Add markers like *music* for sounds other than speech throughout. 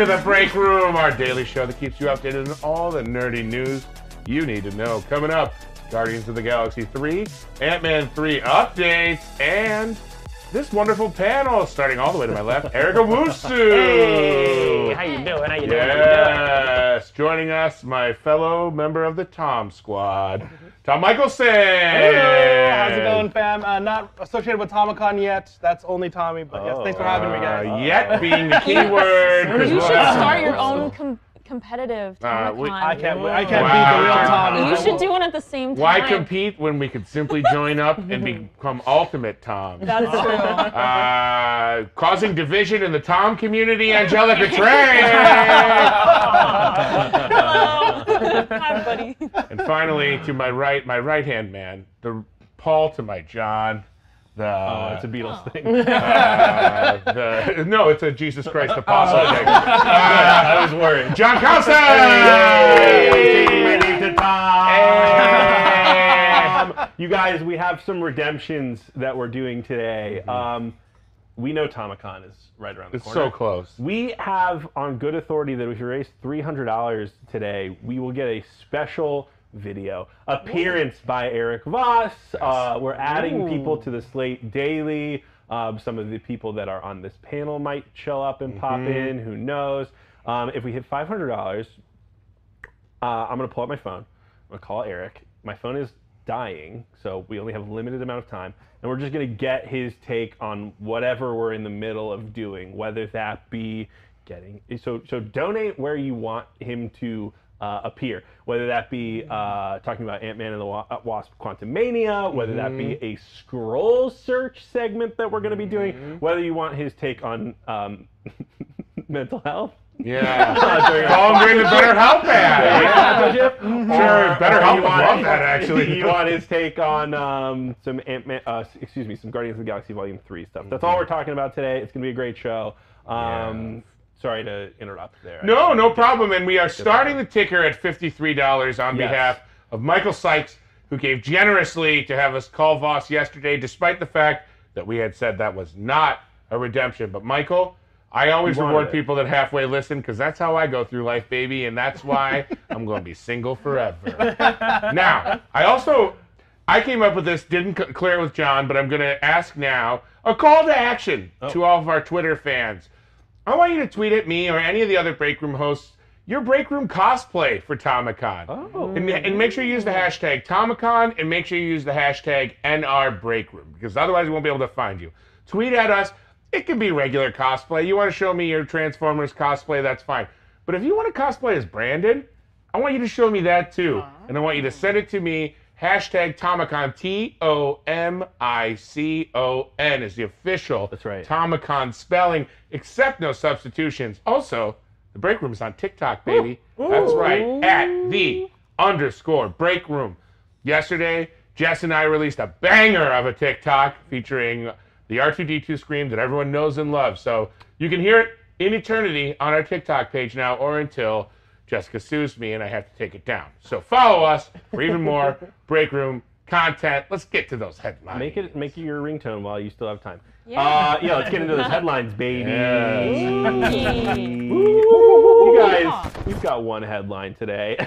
to the break room, our daily show that keeps you updated on all the nerdy news you need to know. Coming up, Guardians of the Galaxy 3, Ant Man 3 updates, and this wonderful panel starting all the way to my left, Erica Wusu. Hey, how you doing? How you doing? How you doing? Yes, joining us, my fellow member of the Tom Squad, Tom Michelson. Hey, how's it going, fam? Uh, not associated with Tomicon yet. That's only Tommy, but yes, thanks for having me, Uh, guys. yet being the *laughs* key word. 'cause You should start your own com- competitive Uh, we- Tomicon. I can't, I can't Wow. beat the real Tommy. you should do one at the same time. Why compete when we could simply join up and *laughs* become ultimate Tom? That's true. Uh, causing division in the Tom community, Angelica *laughs* Trey. Hello. Hi, buddy. and finally, to my right, my right hand man, the Paul to my John. The, Oh, it's a Beatles thing. *laughs* *laughs* uh, the, no, it's a Jesus Christ apostle. thing. *laughs* Uh, I was worried. John Costa. Changing my name to Tom. you guys, we have some redemptions that we're doing today. Um, we know Tomicon is right around the It's corner. so close. We have on good authority that if you raise $300 today, we will get a special video appearance by Eric Voss. Uh, we're adding people to the slate daily. Um, some of the people that are on this panel might show up and pop in. Who knows? Um, if we hit $500, uh, I'm gonna pull out my phone. I'm gonna call Eric. My phone is dying, so we only have a limited amount of time, and we're just gonna get his take on whatever we're in the middle of doing, whether that be getting so so donate where you want him to uh, appear, whether that be uh, talking about Ant Man and the Wa- uh, Wasp: Quantumania, whether that be a Skrull search segment that we're gonna be doing, whether you want his take on um, *laughs* mental health. Yeah. *laughs* our Call him during the Better Help ad. Yeah, Sure, Better Help would love that, actually. *laughs* you want his take on um, some Ant Man, uh, excuse me, some Guardians of the Galaxy Volume Three stuff. That's all we're talking about today. It's gonna be a great show. Um, Sorry to interrupt there. No, no problem. And we are starting the ticker at $53 on Yes. behalf of Michael Sykes, who gave generously to have us call Voss yesterday, despite the fact that we had said that was not a redemption. But Michael, I always You wanted reward it. people that halfway listen because that's how I go through life, baby, and that's why *laughs* I'm going to be single forever. now, I also I came up with this, didn't c- clear it with John, but I'm going to ask now a call to action Oh. to all of our Twitter fans. I want you to tweet at me or any of the other break room hosts your break room cosplay for Tomicon. Oh. And, and make sure you use the hashtag Tomicon and make sure you use the hashtag NR Break Room because otherwise we won't be able to find you. Tweet at us. It can be regular cosplay. You want to show me your Transformers cosplay, that's fine. But if you want to cosplay as Brandon, I want you to show me that too. And I want you to send it to me. Hashtag Tomicon, T O M I C O N is the official That's right. Tomicon spelling, except no substitutions. Also, the break room is on TikTok, baby. That's right. At the underscore break room. Yesterday, Jess and I released a banger of a TikTok featuring the R2D2 scream that everyone knows and loves. So you can hear it in eternity on our TikTok page now or until Jessica sues me and I have to take it down. So follow us for even more *laughs* break room content. Let's get to those headlines. Make it make it your ringtone while you still have time. Yeah. Uh, yeah, let's get into those *laughs* headlines, baby. Yes. You guys, we've got one headline today. *laughs*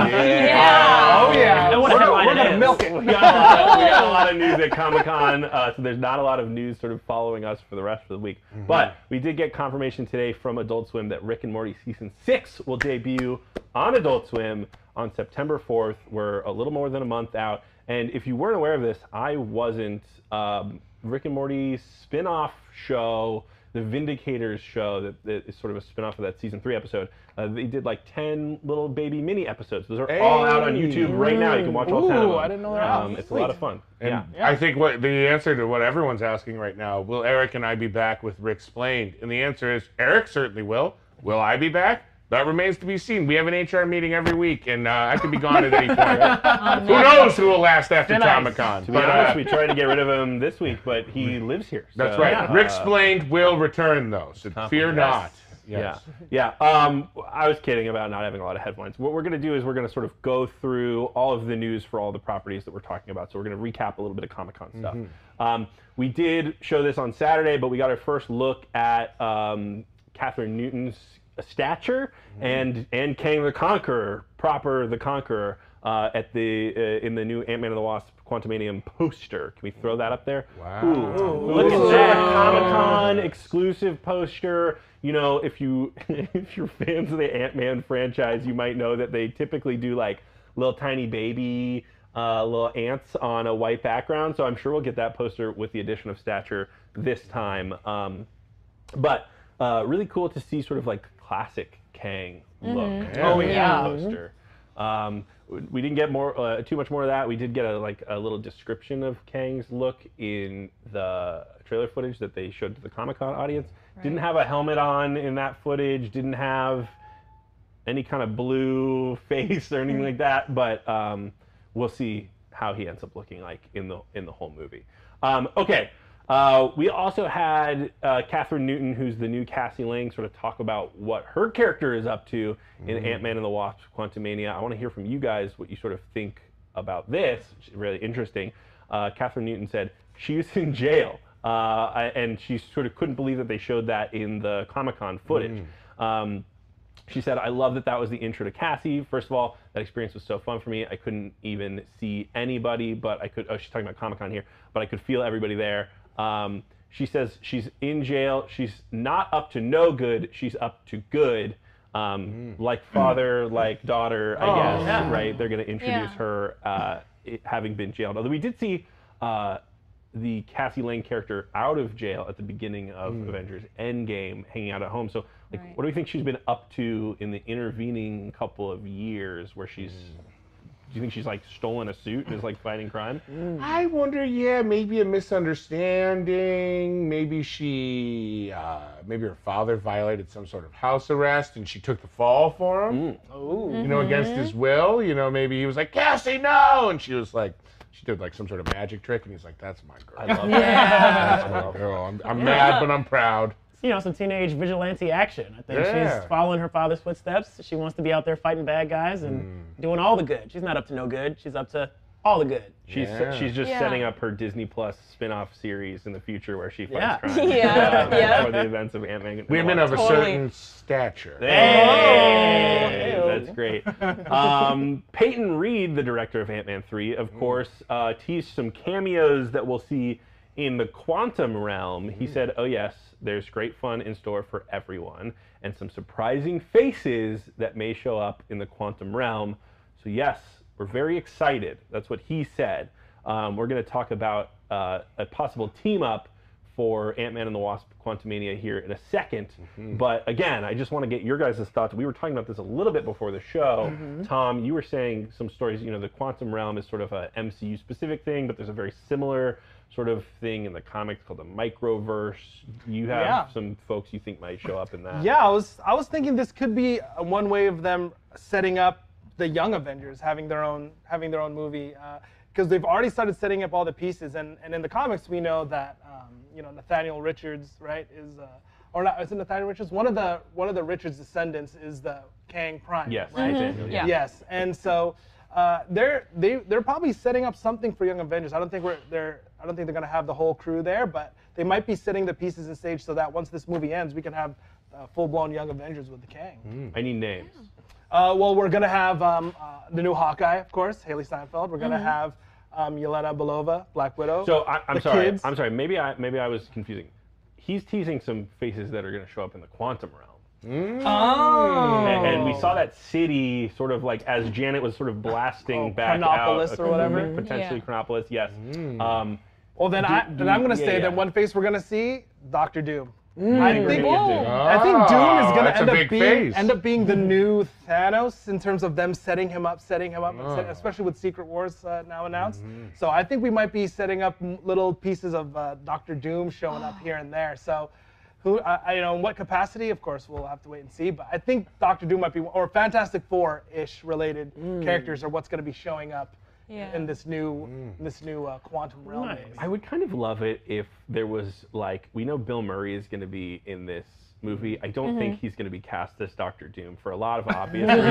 Yeah. Oh yeah, we're, we're gonna milk it. We got, a lot, we got a lot of news at Comic Con, uh, so there's not a lot of news sort of following us for the rest of the week. But we did get confirmation today from Adult Swim that Rick and Morty season six will debut on Adult Swim on September 4th. We're a little more than a month out, and if you weren't aware of this, I wasn't. Um, Rick and Morty spin-off show the Vindicators show that, that is sort of a spin-off of that season three episode. Uh, they did like ten little baby mini episodes. Those are all out on YouTube right now. You can watch all ten of Ooh, them. I didn't know they're. Um, it's a lot of fun. And yeah. I think what the answer to what everyone's asking right now, will Eric and I be back with Rick Splained? And the answer is Eric certainly will. Will I be back? That remains to be seen. We have an HR meeting every week, and uh, I could be gone at any point. *laughs* who knows who will last after Thin. Comic Con? To be honest, we tried to get rid of him this week, but he lives here. That's right. uh, Rick Splained will return, though, so fear yes. not. Yes. Yeah, yeah. Um, I was kidding about not having a lot of headlines. What we're going to do is we're going to sort of go through all of the news for all the properties that we're talking about. So we're going to recap a little bit of Comic Con stuff. Um, we did show this on Saturday, but we got our first look at um, Kathryn Newton's stature and and Kang the Conqueror, proper the Conqueror, uh, at the uh, in the new Ant Man and the Wasp Quantumanium poster. Can we throw that up there? Wow. Ooh, look at that Comic Con exclusive poster. You know, if you *laughs* if you're fans of the Ant Man franchise, you might know that they typically do like little tiny baby uh, little ants on a white background. So I'm sure we'll get that poster with the addition of stature this time. Um, but uh, really cool to see sort of like classic Kang look. Oh, on the yeah. poster. Um, we didn't get more uh, too much more of that. We did get a like a little description of Kang's look in the trailer footage that they showed to the Comic Con audience. Didn't have a helmet on in that footage. Didn't have any kind of blue *laughs* face or anything like that. But um, we'll see how he ends up looking like in the in the whole movie. Um, okay. Uh, we also had uh, Kathryn Newton, who's the new Cassie Lang, sort of talk about what her character is up to in Ant Man and the Wasp: Quantumania. I want to hear from you guys what you sort of think about this. Is really interesting. Uh, Kathryn Newton said she was *laughs* in jail, uh, and she sort of couldn't believe that they showed that in the Comic Con footage. Um, she said, I love that that was the intro to Cassie. First of all, that experience was so fun for me. I couldn't even see anybody, but I could, oh, she's talking about Comic Con here, but I could feel everybody there. Um, she says she's in jail. She's not up to no good. She's up to good. Um, Like father, like daughter, I guess, yeah. right? They're going to introduce Yeah. her uh, it- having been jailed. Although we did see uh, the Cassie Lang character out of jail at the beginning of Avengers Endgame, hanging out at home. So, like, Right. what do we think she's been up to in the intervening couple of years? Where she's, do you think she's like stolen a suit and is like fighting crime? Mm. I wonder, yeah, maybe a misunderstanding. Maybe she, uh, maybe her father violated some sort of house arrest and she took the fall for him. Mm. Ooh. You know, against his mm-hmm. will. You know, maybe he was like, Cassie, no! And she was like, she did like some sort of magic trick and he's like, that's my girl. I love That's my girl. I'm, I'm mad, but I'm proud. You know, some teenage vigilante action. I think Yeah. she's following her father's footsteps. She wants to be out there fighting bad guys and Hmm. doing all the good. She's not up to no good. She's up to all the good. She's Yeah. she's just Yeah. setting up her Disney Plus spin-off series in the future where she fights Yeah. crime. *laughs* Yeah, *laughs* uh, yeah. For the events of Ant Man. and the Women of a Totally. certain stature. Hey, Oh. that's great. Um, Peyton Reed, the director of Ant Man 3, of course, uh, teased some cameos that we'll see in the quantum realm. He said, Oh, yes, there's great fun in store for everyone, and some surprising faces that may show up in the quantum realm. So, yes, we're very excited. That's what he said. Um, we're going to talk about uh, a possible team up for Ant Man and the Wasp Quantumania here in a 2nd But again, I just want to get your guys' thoughts. We were talking about this a little bit before the show. Tom, you were saying some stories. You know, the quantum realm is sort of a MCU specific thing, but there's a very similar sort of thing in the comics called the microverse. You have Yeah. some folks you think might show up in that. Yeah, I was I was thinking this could be uh, one way of them setting up the young Avengers having their own having their own movie because they've already started setting up all the pieces and, and in the comics we know that um, you know Nathaniel Richards right is uh, or not is it Nathaniel Richards one of the one of the Richards descendants is the Kang Prime Yes. right Nathaniel, Yeah. Yes, and so uh, they're they they're probably setting up something for Young Avengers. I don't think we're they're I don't think they're gonna have the whole crew there, but they might be setting the pieces in stage so that once this movie ends, we can have uh, full blown Young Avengers with the Kang. I need names. Uh, well, we're gonna have um, uh, the new Hawkeye, of course, Hailee Steinfeld. We're gonna have um, Yelena Belova, Black Widow. So I, I'm The sorry. kids. I'm sorry. Maybe I maybe I was confusing. He's teasing some faces that are going to show up in the quantum realm. oh, And, and we saw that city sort of like as Janet was sort of blasting Oh, back Chronopolis out. or whatever? Potentially Yeah. Chronopolis, yes. Um, well then I do then I'm gonna you- say yeah, that one face we're gonna see, Doctor Doom. I think gonna get to- I think Doom is Oh, gonna that's end up being face. end up being the new Thanos in terms of them setting him up, setting him up, Oh. set- especially with Secret Wars uh, now announced. Mm-hmm. So I think we might be setting up little pieces of uh, Doctor Doom showing up *gasps* here and there. So. Who, I, I- you know, in what capacity? Of course, we'll have to wait and see. But I think Doctor Doom might be, or Fantastic Four-ish related characters are what's going to be showing up Yeah. in this new, this new uh, quantum realm. Nice. I would kind of love it if there was like we know Bill Murray is going to be in this movie. I don't Mm-hmm. think he's going to be cast as Doctor Doom for a lot of *laughs* obvious reasons.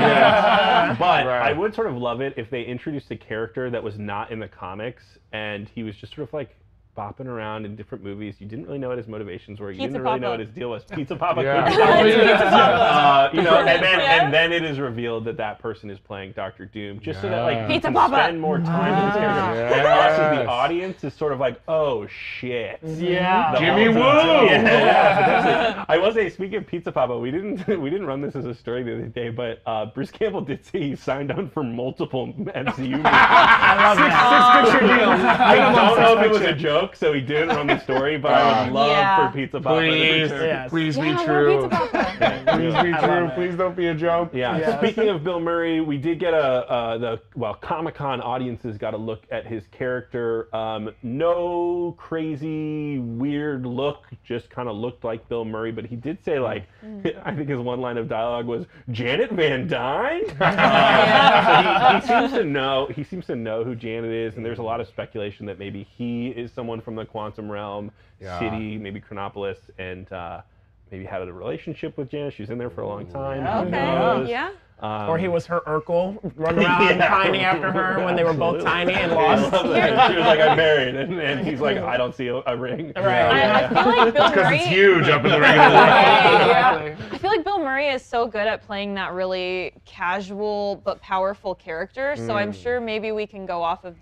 But Right. I would sort of love it if they introduced a character that was not in the comics and he was just sort of like bopping around in different movies. You didn't really know what his motivations were. You Pizza didn't really know what his deal was. Pizza Poppa. Yeah. could *laughs* be Pizza Poppa. *laughs* Uh, you know, and then Yeah. and then it is revealed that that person is playing Doctor Doom, just so that like Yeah. you Pizza can Poppa. spend more time with this character. Yes. And us as the audience is sort of like, oh shit. Yeah. The Jimmy Woo! time. Yeah, yeah. I will say, speaking of Pizza Poppa, we didn't *laughs* we didn't run this as a story the other day, but uh, Bruce Campbell did say he signed on for multiple MCU movies. I love that. Six picture deals. I don't know if it was a picture. Joke, so he didn't run the story, but I would uh, love Yeah. for Pizza Poppa Please, to return. Yes. please Yeah, be true. Pizza Poppa. Please be true. Please don't be a joke. Yeah. Yeah. Speaking of Bill Murray, we did get a uh, the well Comic Con audiences got a look at his character. Um, no crazy weird look, just kind of looked like Bill Murray. But he did say like, *laughs* I think his one line of dialogue was Janet Van Dyne. Uh, *laughs* so he, he seems to know. He seems to know who Janet is, and there's a lot of speculation that maybe he is someone from the quantum realm, Yeah. city, maybe Chronopolis, and. Uh, Maybe had a relationship with Janet. She's in there for a long time. Who Okay. knows? Yeah. Um, Or he was her Urkel, running *laughs* around Yeah. pining after her when they were both tiny and *laughs* lost. love *laughs* that. She was like, I'm married. And, and he's like, I don't see a, a ring. Right. I, I feel like Bill Because Murray. it's huge up in the regular world. Yeah. I feel like Bill Murray is so good at playing that really casual but powerful character. So I'm sure maybe we can go off of,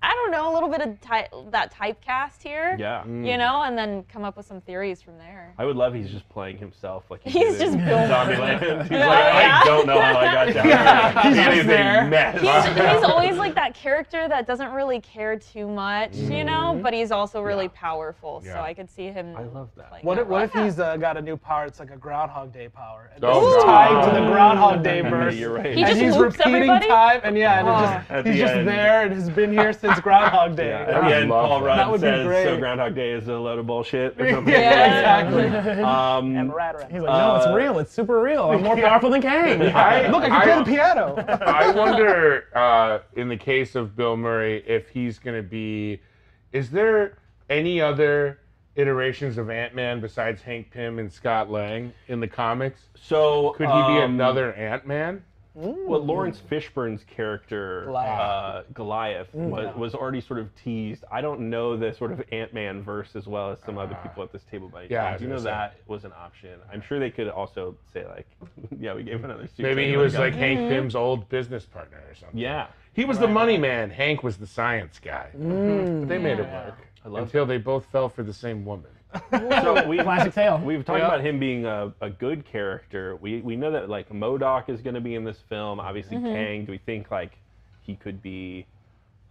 I don't know, a little bit of ty- that typecast here. Yeah. You know, and then come up with some theories from there. I would love he's just playing himself. Like he He's did in just Bill Zombieland. *laughs* He's Yeah, like, yeah. I don't know how I got down here. He's It just there. mess. He's, he's always like that character that doesn't really care too much, you know, but he's also really powerful. Yeah. So I could see him. I love that. playing What that if, what if role. he's uh, got a new power? It's like a Groundhog Day power. And Oh, this is tied to the Groundhog Day *laughs* Yeah, verse. you're right. He and just he's loops repeating everybody? time, and yeah, and Oh. just, he's just end. there and has been here since *laughs* Groundhog Day. Yeah, Yeah, at the end, Paul that. Rudd That would be says, great. "So Groundhog Day is a load of bullshit." Or *laughs* something. Yeah. exactly. *laughs* Um, and rat rat. He's like, no, it's Uh, real. It's super real. I'm more *laughs* powerful than Kang. I, Look, I can play the piano. I wonder, uh, in the case of Bill Murray, if he's going to be. Is there any other iterations of Ant Man besides Hank Pym and Scott Lang in the comics? so Could he be um, another Ant Man? Well, Laurence Fishburne's character Goliath. uh, Goliath mm. was, was already sort of teased. I don't know the sort of Ant Man verse as well as some other uh, people at this table, but Yeah, I do know that was an option. I'm sure they could also say like, *laughs* yeah, we gave another. suit Maybe he was like Hank Pym's old business partner or something. yeah. He was the money man. Hank was the science guy. Mm-hmm. But they made it work. I love Until they both fell for the same woman. *laughs* So we Classic tale. We've talked Yeah. about him being a, a good character. We we know that like MODOK is going to be in this film. Obviously, Kang. Do we think like he could be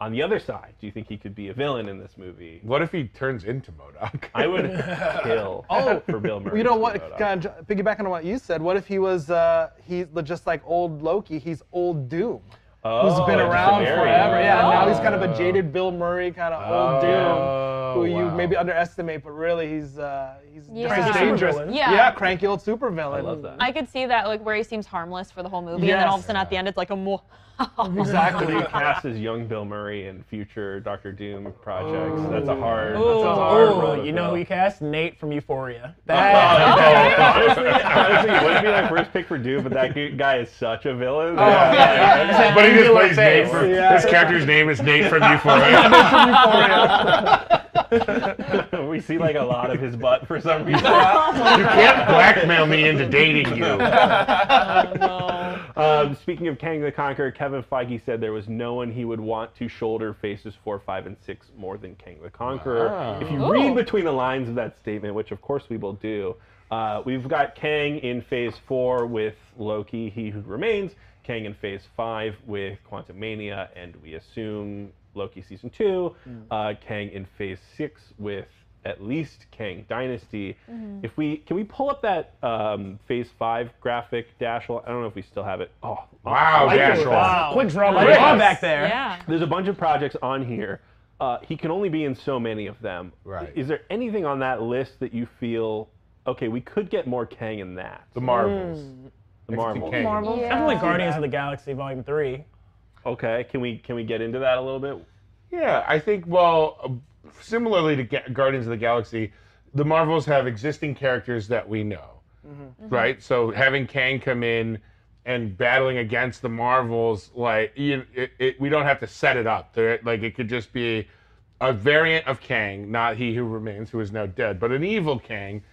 on the other side? Do you think he could be a villain in this movie? What if he turns into MODOK? I would *laughs* kill *laughs* Oh, for Bill Murray. You know what? MODOK. Kind of piggybacking on what you said. What if he was uh, he's just like old Loki? He's old Doom, Oh, who's been around forever. Yeah, and now he's kind of Oh. a jaded Bill Murray, kind of old Oh, Doom, who you maybe underestimate, but really he's uh, he's Yeah. just Cranky dangerous. Yeah. yeah, cranky old supervillain. I love that. I could see that, like where he seems harmless for the whole movie, and then all of a sudden at the end it's like a more. *laughs* Exactly. He cast as young Bill Murray in future Doctor Doom projects. Oh. That's a hard. Ooh. That's a oh. hard Oh, role to you know who he cast? Nate from Euphoria. Oh, That, *laughs* *laughs* honestly, honestly, it wouldn't be my first pick for Doom, but that gu- guy is such a villain. Oh, but he just plays Nate face. from, Yeah. his character's name is Nate from Euphoria. *laughs* we see like a lot of his butt for some *laughs* reason. you can't blackmail me into dating you. *laughs* no. um, speaking of Kang the Conqueror, Kevin Feige said there was no one he would want to shoulder Phases 4, 5, and 6 more than Kang the Conqueror. Wow. If you Ooh. read between the lines of that statement, which of course we will do, uh, we've got Kang in Phase 4 with Loki, He Who Remains, Kang in Phase 5 with Quantum Mania, and we assume Loki Season 2, uh, Kang in Phase 6 with at least Kang Dynasty. If we can we pull up that um, Phase Five graphic, Dashel? I don't know if we still have it. Oh, Wow, I Dashel. wow. Quick draw my Yes. back there. Yeah. There's a bunch of projects on here. Uh, he can only be in so many of them. Right. Is there anything on that list that you feel okay? We could get more Kang in that. The Marvels. The Marvels. Kang. Marvel. Yeah. Definitely Guardians of the Galaxy Volume 3. Okay. Can we can we get into that a little bit? Yeah, I think, well, uh, similarly to Ga- Guardians of the Galaxy, the Marvels have existing characters that we know. right? So having Kang come in and battling against the Marvels, like you, it, it, we don't have to set it up. There, like it could just be a variant of Kang, not He Who Remains, who is now dead, but an evil Kang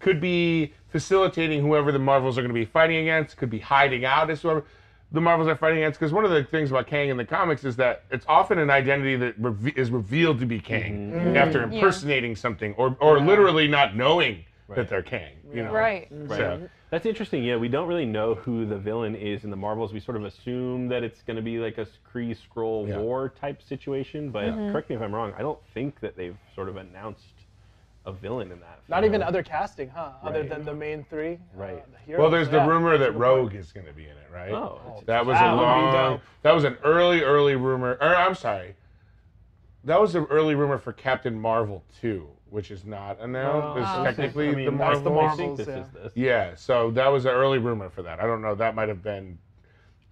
could be facilitating whoever the Marvels are going to be fighting against, could be hiding out as whoever the Marvels are fighting against. Because one of the things about Kang in the comics is that it's often an identity that reve- is revealed to be Kang mm-hmm. Mm-hmm. after impersonating something or, or literally not knowing that they're Kang. You know? Right. So, That's interesting. Yeah, we don't really know who the villain is in the Marvels. We sort of assume that it's going to be like a Kree Skrull Yeah. War type situation. But mm-hmm. correct me if I'm wrong. I don't think that they've sort of announced a villain in that. Not film. even other casting, huh? Other Right. than the main three. uh, Right. the well, there's the Yeah. rumor that Rogue is going to be in it, right? Oh, that's That was That a would be long. dope. That was an early, early rumor. Or I'm sorry. That was an early rumor for Captain Marvel 2, which is not announced. it's Oh. technically I mean, the that's Marvel. the Marvels, I think this yeah. is this. Yeah, so that was an early rumor for that. I don't know. That might have been.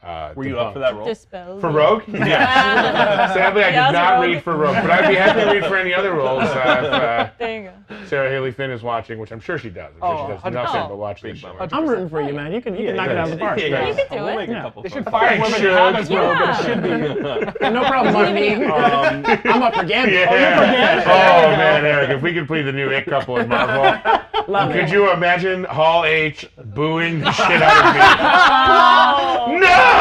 Uh, Were you up for that role? Dispelled. For Rogue? Yeah. *laughs* Sadly, I Yeah, did not Rogue. read for Rogue, but I'd be happy to read for any other roles. Uh, There you go. if uh, Sarah Halley Finn is watching, which I'm sure she does. I'm sure Oh, she does 100%. nothing but watch this show. I'm rooting for you, man. You can, you can knock it out of the park. Yeah, yeah, You can do We'll it. make a Yeah. couple They should fun- fire Thanks, whoever Shug. they have as Rogue. It should be. *laughs* *laughs* No problem on me. Um, I'm up for Gambit. Yeah. Oh, man, Eric, if we could play the new It couple in Marvel, Love could it. you imagine Hall H booing the shit out of me? no!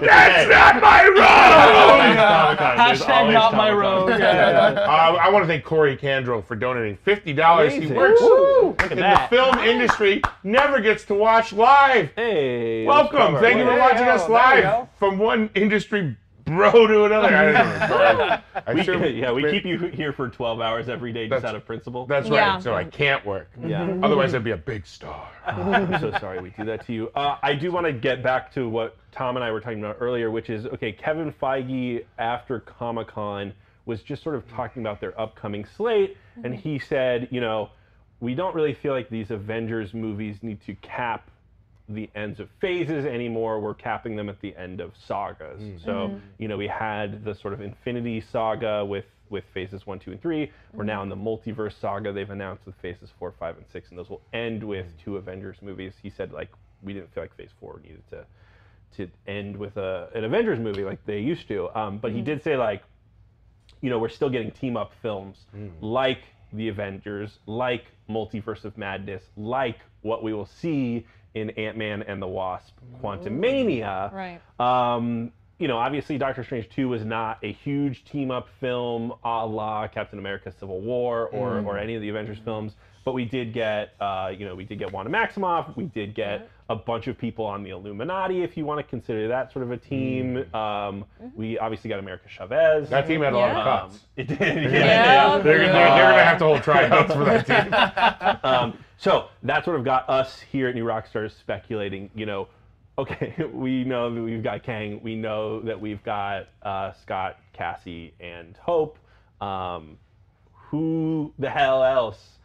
That's not my role! There's Hashtag always not my Comic-Con. rogue. Yeah. *laughs* Uh, I want to thank Corey Candrell for donating fifty dollars. He Amazing. works Woo! Look at in the that. film industry, never gets to watch live. Hey. Welcome, let's thank you for cover watching Yeah, us there you live go. from one industry bro to another. I don't *laughs* know. I We, assume- *laughs* yeah, we keep you here for 12 hours every day just That's- out of principle. That's Yeah. right. So I can't work. yeah. Otherwise, I'd be a big star. I'm so sorry we do that to you. Uh, I do want to get back to what Tom and I were talking about earlier, which is okay. Kevin Feige after Comic Con was just sort of talking about their upcoming slate, and mm-hmm. he said, you know, we don't really feel like these Avengers movies need to cap the ends of phases anymore. We're capping them at the end of sagas. Mm-hmm. So, mm-hmm. you know, we had the sort of Infinity Saga with with phases one, two, and three. We're now in the multiverse saga. They've announced with phases four, five, and six, and those will end with mm. two Avengers movies. He said like we didn't feel like phase four needed to to end with a, an Avengers movie like they used to. Um, but he did say like, you know, we're still getting team up films like the Avengers, like Multiverse of Madness, like what we will see in Ant Man and the Wasp: Quantum Mania. Right. Um, you know, obviously, Doctor Strange 2 was not a huge team up film a la Captain America Civil War or, or any of the Avengers films. But we did get, uh, you know, we did get Wanda Maximoff. We did get a bunch of people on the Illuminati, if you want to consider that sort of a team. Um, we obviously got America Chavez. That team had a lot of Yeah. cuts. Um, it did. *laughs* Yeah. Yeah. They're, they're, they're gonna have to hold tryouts for that team. *laughs* um, so that sort of got us here at New Rockstars speculating, you know, okay, *laughs* we know that we've got Kang, we know that we've got uh, Scott, Cassie, and Hope. Um, who the hell else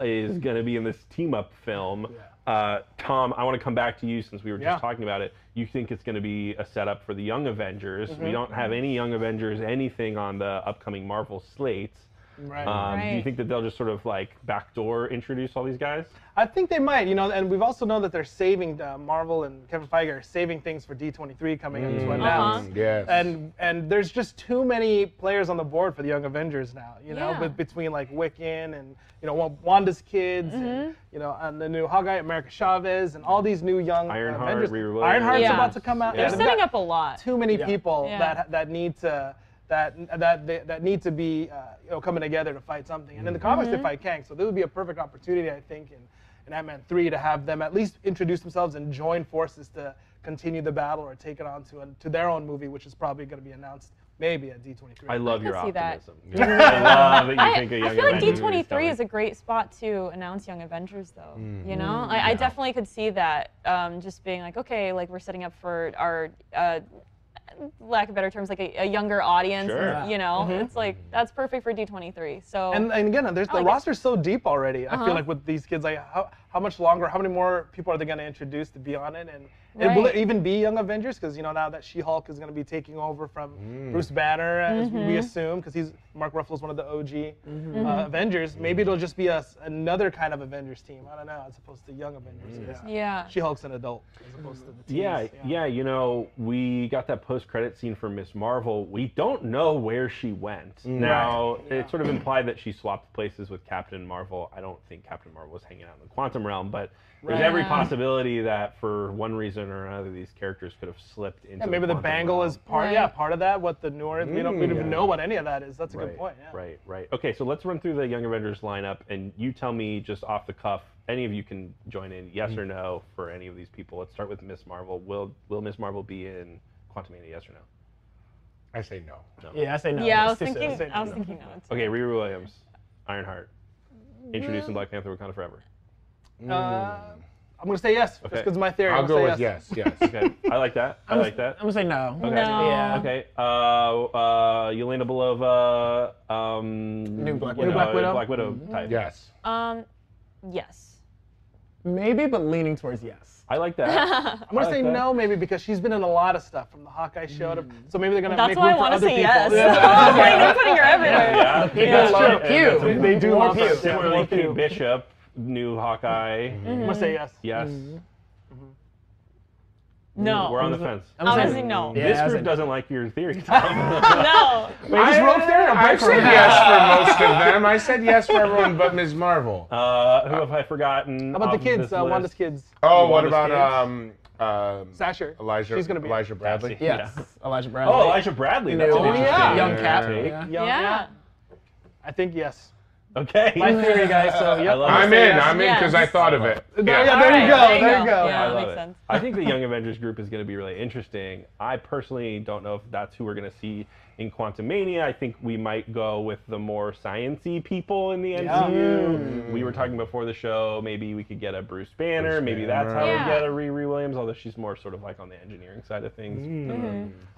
is going to be in this team up film? Uh, Tom, I want to come back to you since we were just Yeah. talking about it. You think it's going to be a setup for the Young Avengers. Mm-hmm. We don't have any Young Avengers, anything on the upcoming Marvel slates. Right. Um, Do you think that they'll just sort of like backdoor introduce all these guys? I think they might, you know, and we've also known that they're saving uh, Marvel and Kevin Feige are saving things for D23 coming up to announce. Yes. And and there's just too many players on the board for the Young Avengers now, you know, Yeah. with between like Wiccan and you know Wanda's kids, and, you know, and the new Hawkeye, America Chavez, and all these new young Ironheart, Avengers. Riri Ironheart's Yeah. about to come out. They're setting up a lot. too many Yeah. people Yeah. that that need to that that that, that need to be uh, you know coming together to fight something. And in the comics, Mm-hmm. they fight Kang, so this would be a perfect opportunity, I think, in, in Ant-Man three to have them at least introduce themselves and join forces to continue the battle or take it on to, a, to their own movie, which is probably going to be announced maybe at D23. I love your can see that. optimism. *laughs* I love that you I, think a young I feel like D23 coming. is a great spot to announce Young Avengers, though. Mm. You know, I, I definitely could see that um, just being like, okay, like we're setting up for our, uh, lack of better terms, like a, a younger audience. Sure. and, you know, it's like that's perfect for D23. So And, and again, there's the like it. roster's so deep already. I Uh-huh. feel like with these kids, like how, how much longer, how many more people are they going to introduce to be on it, and, and will it even be Young Avengers? Because you know now that She-Hulk is going to be taking over from Bruce Banner, as we Mm-hmm. assume, because he's Mark Ruffalo's one of the OG Mm-hmm. uh, Avengers. Maybe it'll just be us another kind of Avengers team. I don't know, as opposed to Young Avengers. 'cause Yeah. She-Hulk's an adult as opposed to the teens. Yeah, yeah, you know, we got that post-credit scene for Miss Marvel. We don't know where she went. Now, it sort of implied that she swapped places with Captain Marvel. I don't think Captain Marvel was hanging out in the quantum realm, but there's every possibility that for one reason or another, these characters could have slipped into. Yeah, maybe the quantum bangle realm. is part. Right. Yeah, part of that. What the North? we don't. We don't even yeah. know what any of that is. That's a right, good point. Yeah. Right, right. Okay, so let's run through the Young Avengers lineup, and you tell me just off the cuff. Any of you can join in, yes or no, for any of these people. Let's start with Miss Marvel. Will Will Miss Marvel be in Quantumania? Yes or no? I say no. Yeah, I say no. Yeah, I was It's thinking. I was thinking no. Okay, Riri Williams, Ironheart, introducing Black Panther: Wakanda Forever. Uh, I'm gonna say yes, just because of my theory. I'll I'm go gonna with say yes, yes. *laughs* Okay, I like that. I like that. I'm gonna say no. Okay. No. Yeah. Okay. Uh, uh, Yelena Belova, um, New Black Widow. know, Black Widow? Black Widow type. yes. Um, yes. Maybe, but leaning towards yes. I like that. *laughs* I'm gonna I say that. no, maybe because she's been in a lot of stuff from the Hawkeye show to. So maybe they're gonna That's make why I room for want to other say people. yes. *laughs* Yeah. I'm like, they're putting her everywhere. Yeah, people that's love true. Pew. And They do More love Pew. Similarly, More Pew. Bishop, new Hawkeye. I'm gonna say yes. Yes. No. We're on the fence. I'm I'm saying- gonna no. Yeah, this I group like- doesn't like your theory, Tom. *laughs* No. Wait, just rope there. I said yes for *laughs* most of them. I said yes for everyone but Ms. Marvel. uh, who have I forgotten? How about the kids? Uh. Wanda's kids. Oh, what Wanda's about kids? um, um Sasher. Elijah? She's gonna be. Elijah Bradley. Patsy. Yes. Yeah. Elijah Bradley. Oh, Elijah Bradley. That's an Oh, interesting yeah. Young Cap. take. Yeah. Young, Yeah. I think yes. Okay. My theory, guys. So I yep. love I'm in. Yes. I'm in because I thought of it. Yeah, Yeah. yeah, there you Alright, go. there There you you go. go. Yeah. I that love makes it. sense. I think the Young Avengers group is going to be really interesting. I personally don't know if that's who we're going to see in Quantum Mania. I think we might go with the more sciency people in the MCU. We were talking before the show. Maybe we could get a Bruce Banner. Bruce maybe that's how Banner. we get a Riri Williams, although she's more sort of like on the engineering side of things.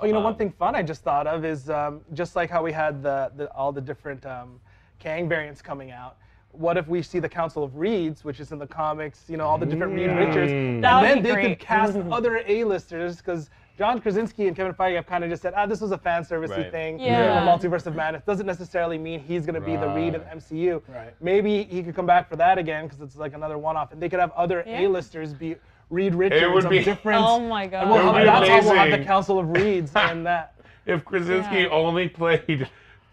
Oh, you know, one Um, thing fun I just thought of is um, just like how we had the, the all the different um, Kang variants coming out. What if we see the Council of Reeds, which is in the comics, you know, all the different Reed Richards, and That would then be they great. could cast *laughs* other A-listers because John Krasinski and Kevin Feige have kind of just said, ah, this was a fan servicey Right. thing. Yeah. The multiverse of madness doesn't necessarily mean he's going to be the Reed in the Right. MCU. Right. Maybe he could come back for that again because it's like another one-off, and they could have other Yeah. A-listers be Reed Richards It would of be- *laughs* different. Oh my god. and we'll It would have, be that's how we'll have the amazing. Council of Reeds *laughs* and that. If Krasinski Yeah. only played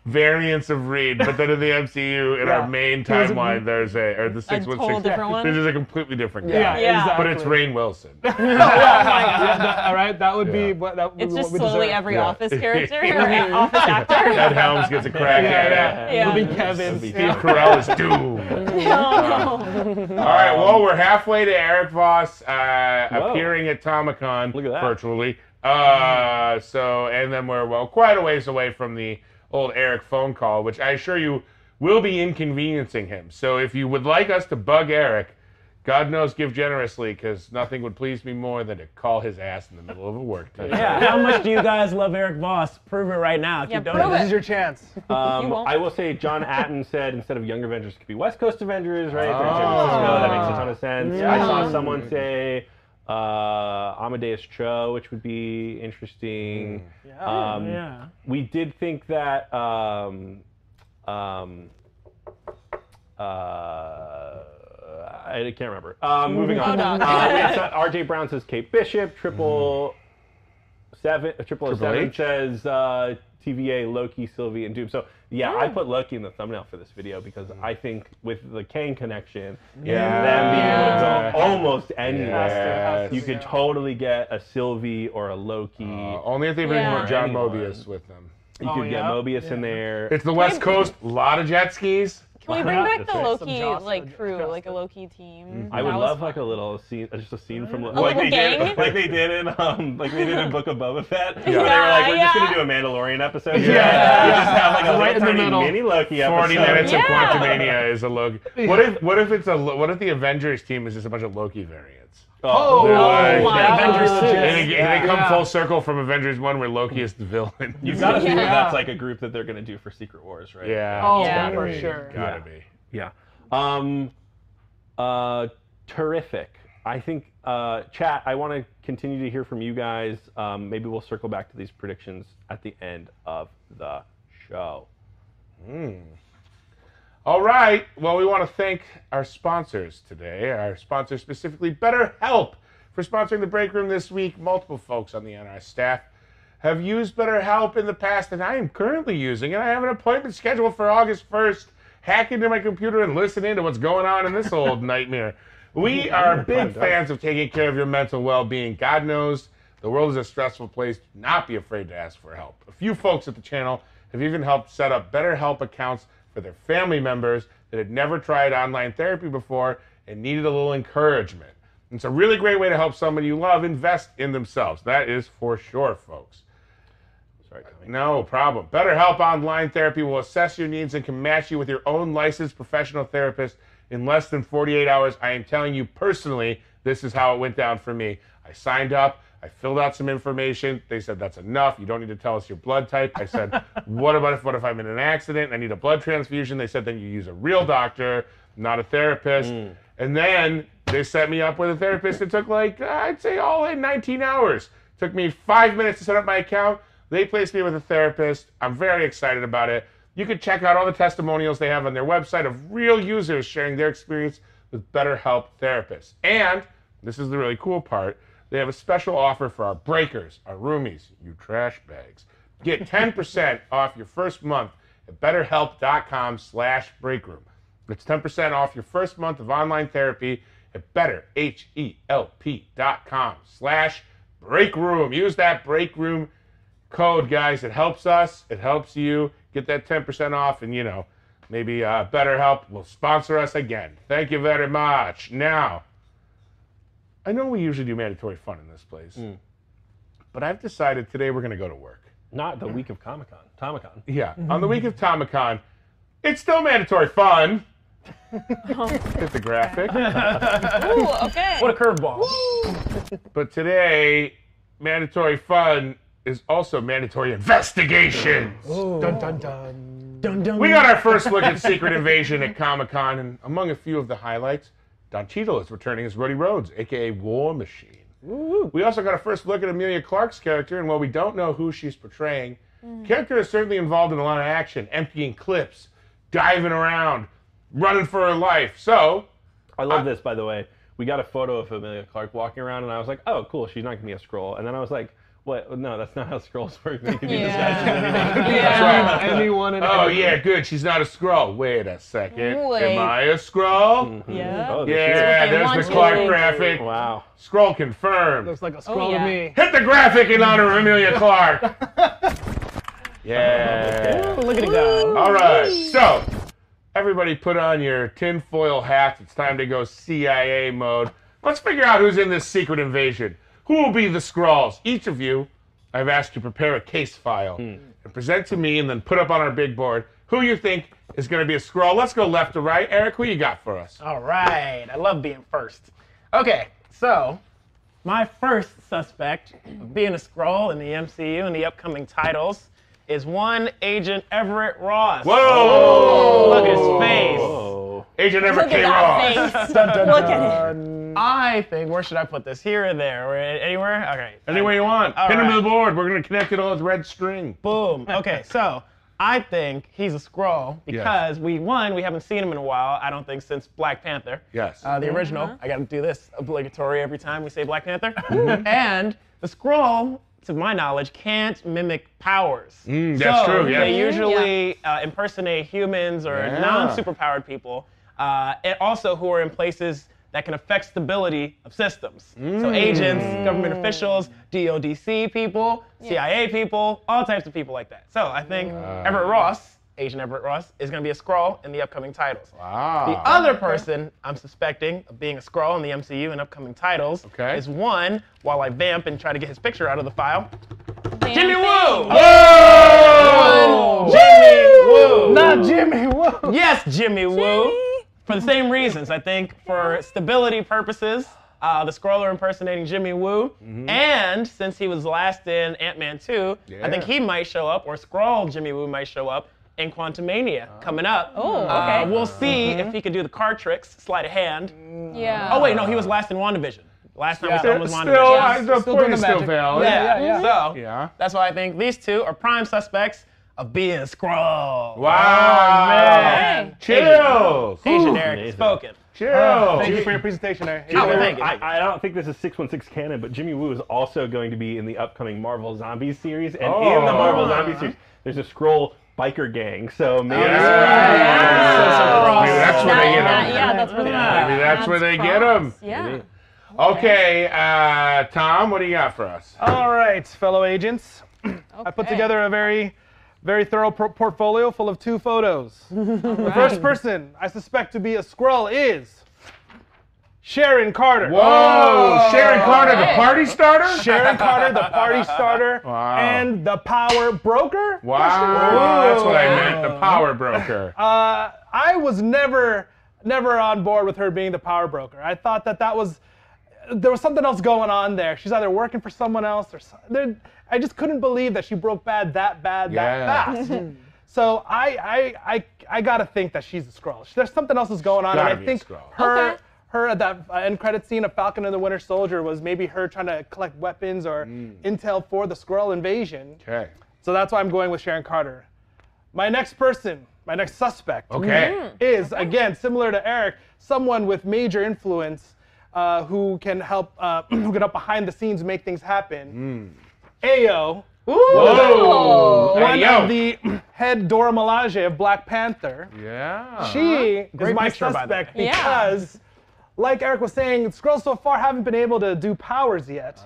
variants of Reed, but then in the MCU, in Yeah. our main He was a- timeline, there's a or the six one total six. different one? This is a completely different guy. Yeah, Yeah. exactly. But it's Rainn Wilson. *laughs* yeah, that, all right, that would Yeah. be what that would It's be just what we slowly deserve. every Yeah. office character *laughs* or office actor. *laughs* Ed Helms gets a crack Yeah, at yeah. it. Yeah. It'll be Kevin's. Steve Steve Yeah. Carell is doomed. No. All right, well, we're halfway to Eric Voss uh, appearing at Tomicon Look at that. virtually. Uh, so, and then we're well quite a ways away from the old Eric phone call, which I assure you will be inconveniencing him. So, if you would like us to bug Eric, God knows, give generously, because nothing would please me more than to call his ass in the middle of a workday. Yeah. How much do you guys love Eric Voss? Prove it right now. Keep Yeah, doing prove it. This is your chance. *laughs* Um, won't. I will say John Atten said instead of Young Avengers, it could be West Coast Avengers, right? They're San Oh. Francisco. That makes a ton of sense. I saw someone say uh, Amadeus Cho, which would be interesting. Yeah. Um, Yeah. We did think that. Um, um, uh, I can't remember. Um, moving on. on. Uh, we had *laughs* R.J. Brown says Kate Bishop. Triple seven. uh, Triple, Triple seven H? says uh, TVA, Loki, Sylvie, and Doom. So yeah, I put Loki in the thumbnail for this video because I think with the Kang connection, Yeah. them being able Yeah. to almost anywhere, Yes. you could totally get a Sylvie or a Loki. Uh, only if they bring Yeah. more John Anyone. Mobius with them. you Oh, could get yeah? Mobius in there. It's the West Coast, a lot of jet skis. Can we bring back the Loki Joss- like crew, Joss- like a Loki team? I would That was love like a little scene, just a scene from A like little they gang? did, like they did in um, like they did in Book of Boba Fett. *laughs* Where they were Yeah, like, we're just gonna do a Mandalorian episode. Yeah. You just have like a Right little in the tiny middle. mini Loki episode. Forty minutes of Yeah. Quantumania is a Loki. What if what if it's a Lo- what if the Avengers team is just a bunch of Loki variants? Oh, They're my that Avengers legit. And they, Yeah. they come Yeah. full circle from Avengers One, where Loki is the villain. *laughs* You've got to think that Yeah. that's like a group that they're gonna do for Secret Wars, right? yeah. Oh, Yeah. gotta for be, sure. Gotta Yeah. be. Yeah. Um, uh, terrific. I think, uh, chat, I want to continue to hear from you guys. Um, maybe we'll circle back to these predictions at the end of the show. All right. Well, we want to thank our sponsors today. Our sponsor specifically, BetterHelp, for sponsoring the break room this week. Multiple folks on the NR staff have used BetterHelp in the past, and I am currently using it. I have an appointment scheduled for August 1st. Hack into my computer and listen into what's going on in this old *laughs* nightmare. We are big fans of taking care of your mental well being. God knows the world is a stressful place. Do not be afraid to ask for help. A few folks at the channel have even helped set up BetterHelp accounts for their family members that had never tried online therapy before and needed a little encouragement. It's a really great way to help someone you love invest in themselves. That is for sure, folks. Sorry, Tommy. No problem. BetterHelp Online Therapy will assess your needs and can match you with your own licensed professional therapist in less than 48 hours. I am telling you personally, this is how it went down for me. I signed up, I filled out some information. They said that's enough. You don't need to tell us your blood type. I said, *laughs* what about if what if I'm in an accident and I need a blood transfusion? They said then you use a real doctor, not a therapist. Mm. And then they set me up with a therapist. It took like I'd say all in 19 hours. It took me five minutes to set up my account. They placed me with a therapist. I'm very excited about it. You can check out all the testimonials they have on their website of real users sharing their experience with BetterHelp therapists. And this is the really cool part. They have a special offer for our breakers, our roomies, you trash bags. Get 10% *laughs* off your first month at betterhelp.com slash breakroom. It's 10% off your first month of online therapy at betterhelp.com slash breakroom. Use that breakroom code, guys. It helps us. It helps you get that 10% off. And, you know, maybe uh, BetterHelp will sponsor us again. Thank you very much. Now, I know we usually do mandatory fun in this place, mm. but I've decided today we're going to go to work. Not the week of Comic Con. Comic Con. Yeah, on the week of Comic Con, it's still mandatory fun. *laughs* Oh. Hit the graphic. *laughs* Ooh, okay. What a curveball. But today, mandatory fun is also mandatory investigation. Oh. Dun dun dun. Dun, dun. We got our first look at Secret Invasion at Comic Con, and among a few of the highlights, Don Cheadle is returning as Rhodey Rhodes, aka War Machine. We also got a first look at Emilia Clarke's character, and while we don't know who she's portraying, mm-hmm. character is certainly involved in a lot of action, emptying clips, diving around, running for her life. So, I love this, by the way. We got a photo of Amelia Clark walking around, and I was like, "Oh, cool. She's not gonna be a Skrull." And then I was like, "What? No, that's not how Skrulls *laughs* work. They can be Yeah. disguised as anything." *laughs* Yeah. Anyone and oh everyone. yeah, good. She's not a Skrull. Wait a second. Wait. Am I a Skrull? Yeah. Oh, there she Yeah, Okay, there's one, the two, Clarke three. graphic. Wow. Skrull confirmed. Looks like a Skrull yeah. to me. Hit the graphic in honor of Emilia Clarke. *laughs* Yeah. Look at it go. All right. So, everybody put on your tinfoil hats. It's time to go CIA mode. Let's figure out who's in this secret invasion. Who will be the Skrulls? Each of you, I've asked to prepare a case file hmm. and present to me and then put up on our big board who you think is going to be a Skrull. Let's go left to right. Eric, who you got for us? All right. I love being first. Okay, so my first suspect of being a Skrull in the MCU and the upcoming titles is one Agent Everett Ross. Whoa! Look at his face. Oh. Agent Everett Look K. at Ross. that face. Look at it. I think, where should I put this? Here or there? Or anywhere? Okay. Anywhere you want. All Pin him to the board. We're going to connect it all with red string. Boom. *laughs* Okay, so I think he's a Skrull because we one we haven't seen him in a while. I don't think since Black Panther. Yes. Uh, the original. I got to do this obligatory every time we say Black Panther. *laughs* Mm-hmm. and the Skrull, to my knowledge, can't mimic powers. Mm, that's so true, yes. They usually uh, impersonate humans or Yeah. non-superpowered people, uh, and also who are in places that can affect stability of systems. Mm. So agents, government officials, DODC people, CIA people, all types of people like that. So I think Everett Ross, Agent Everett Ross, is going to be a Skrull in the upcoming titles. Wow. The other person I'm suspecting of being a Skrull in the MCU in upcoming titles Okay. is one, while I vamp and try to get his picture out of the file, Damn Jimmy. Woo! Whoa! Jimmy Woo! Not Jimmy. Woo! Yes, Jimmy Woo. For the same reasons, I think for stability purposes, uh, the scroller impersonating Jimmy Woo, and since he was last in Ant-Man 2, I think he might show up, or Skrull Jimmy Woo might show up in Quantumania coming up. Oh, Uh, okay. we'll see if he can do the card tricks, sleight of hand, Yeah. Oh wait, no, he was last in WandaVision. Last time Yeah. we saw him was Still, WandaVision. I- the Still point doing is the still magic. valid. Yeah, yeah, yeah. So Yeah. that's why I think these two are prime suspects of being Skrull. Wow. man. Chills. Asian Ooh, Eric amazing. spoken. Chills. Thank you for your presentation, Eric. Oh, thank you. I, I don't think this is 616 canon, but Jimmy Woo is also going to be in the upcoming Marvel Zombies series. And in the Oh. Marvel Zombies series, there's a Skrull biker gang. So maybe Yeah. Maybe that's where they get them. yeah, that's where they get them. Maybe that's where they get them. Yeah. Okay, uh, Tom, what do you got for us? All right, fellow agents. Okay. *clears throat* I put together a very, very thorough pro- portfolio full of two photos. *laughs* the first person I suspect to be a Skrull is Sharon Carter. Whoa, Sharon Carter, the party starter? Sharon Carter, the party *laughs* starter, Wow. and the power broker. Wow, that's what I meant, the power broker. *laughs* Uh, I was never, never on board with her being the power broker. I thought that that was, there was something else going on there. She's either working for someone else or so, there, I just couldn't believe that she broke bad that bad Yeah. that fast. Mm-hmm. so I, I, I, I gotta think that she's a Skrull. There's something else is going on, Gotta and be I a think her. Okay. Her at that end credit scene of Falcon and the Winter Soldier was maybe her trying to collect weapons or mm. intel for the Skrull invasion. Okay. So that's why I'm going with Sharon Carter. My next person, my next suspect, Okay. Mm-hmm. is again similar to Eric, someone with major influence uh, who can help, uh, *clears throat* who can help behind the scenes make things happen. Ayo, Whoa. one Hey, yo. of the *clears throat* head Dora Milaje of Black Panther. Yeah. She is Great my picture, by the way. suspect Yeah. because, like Eric was saying, Skrulls so far haven't been able to do powers yet.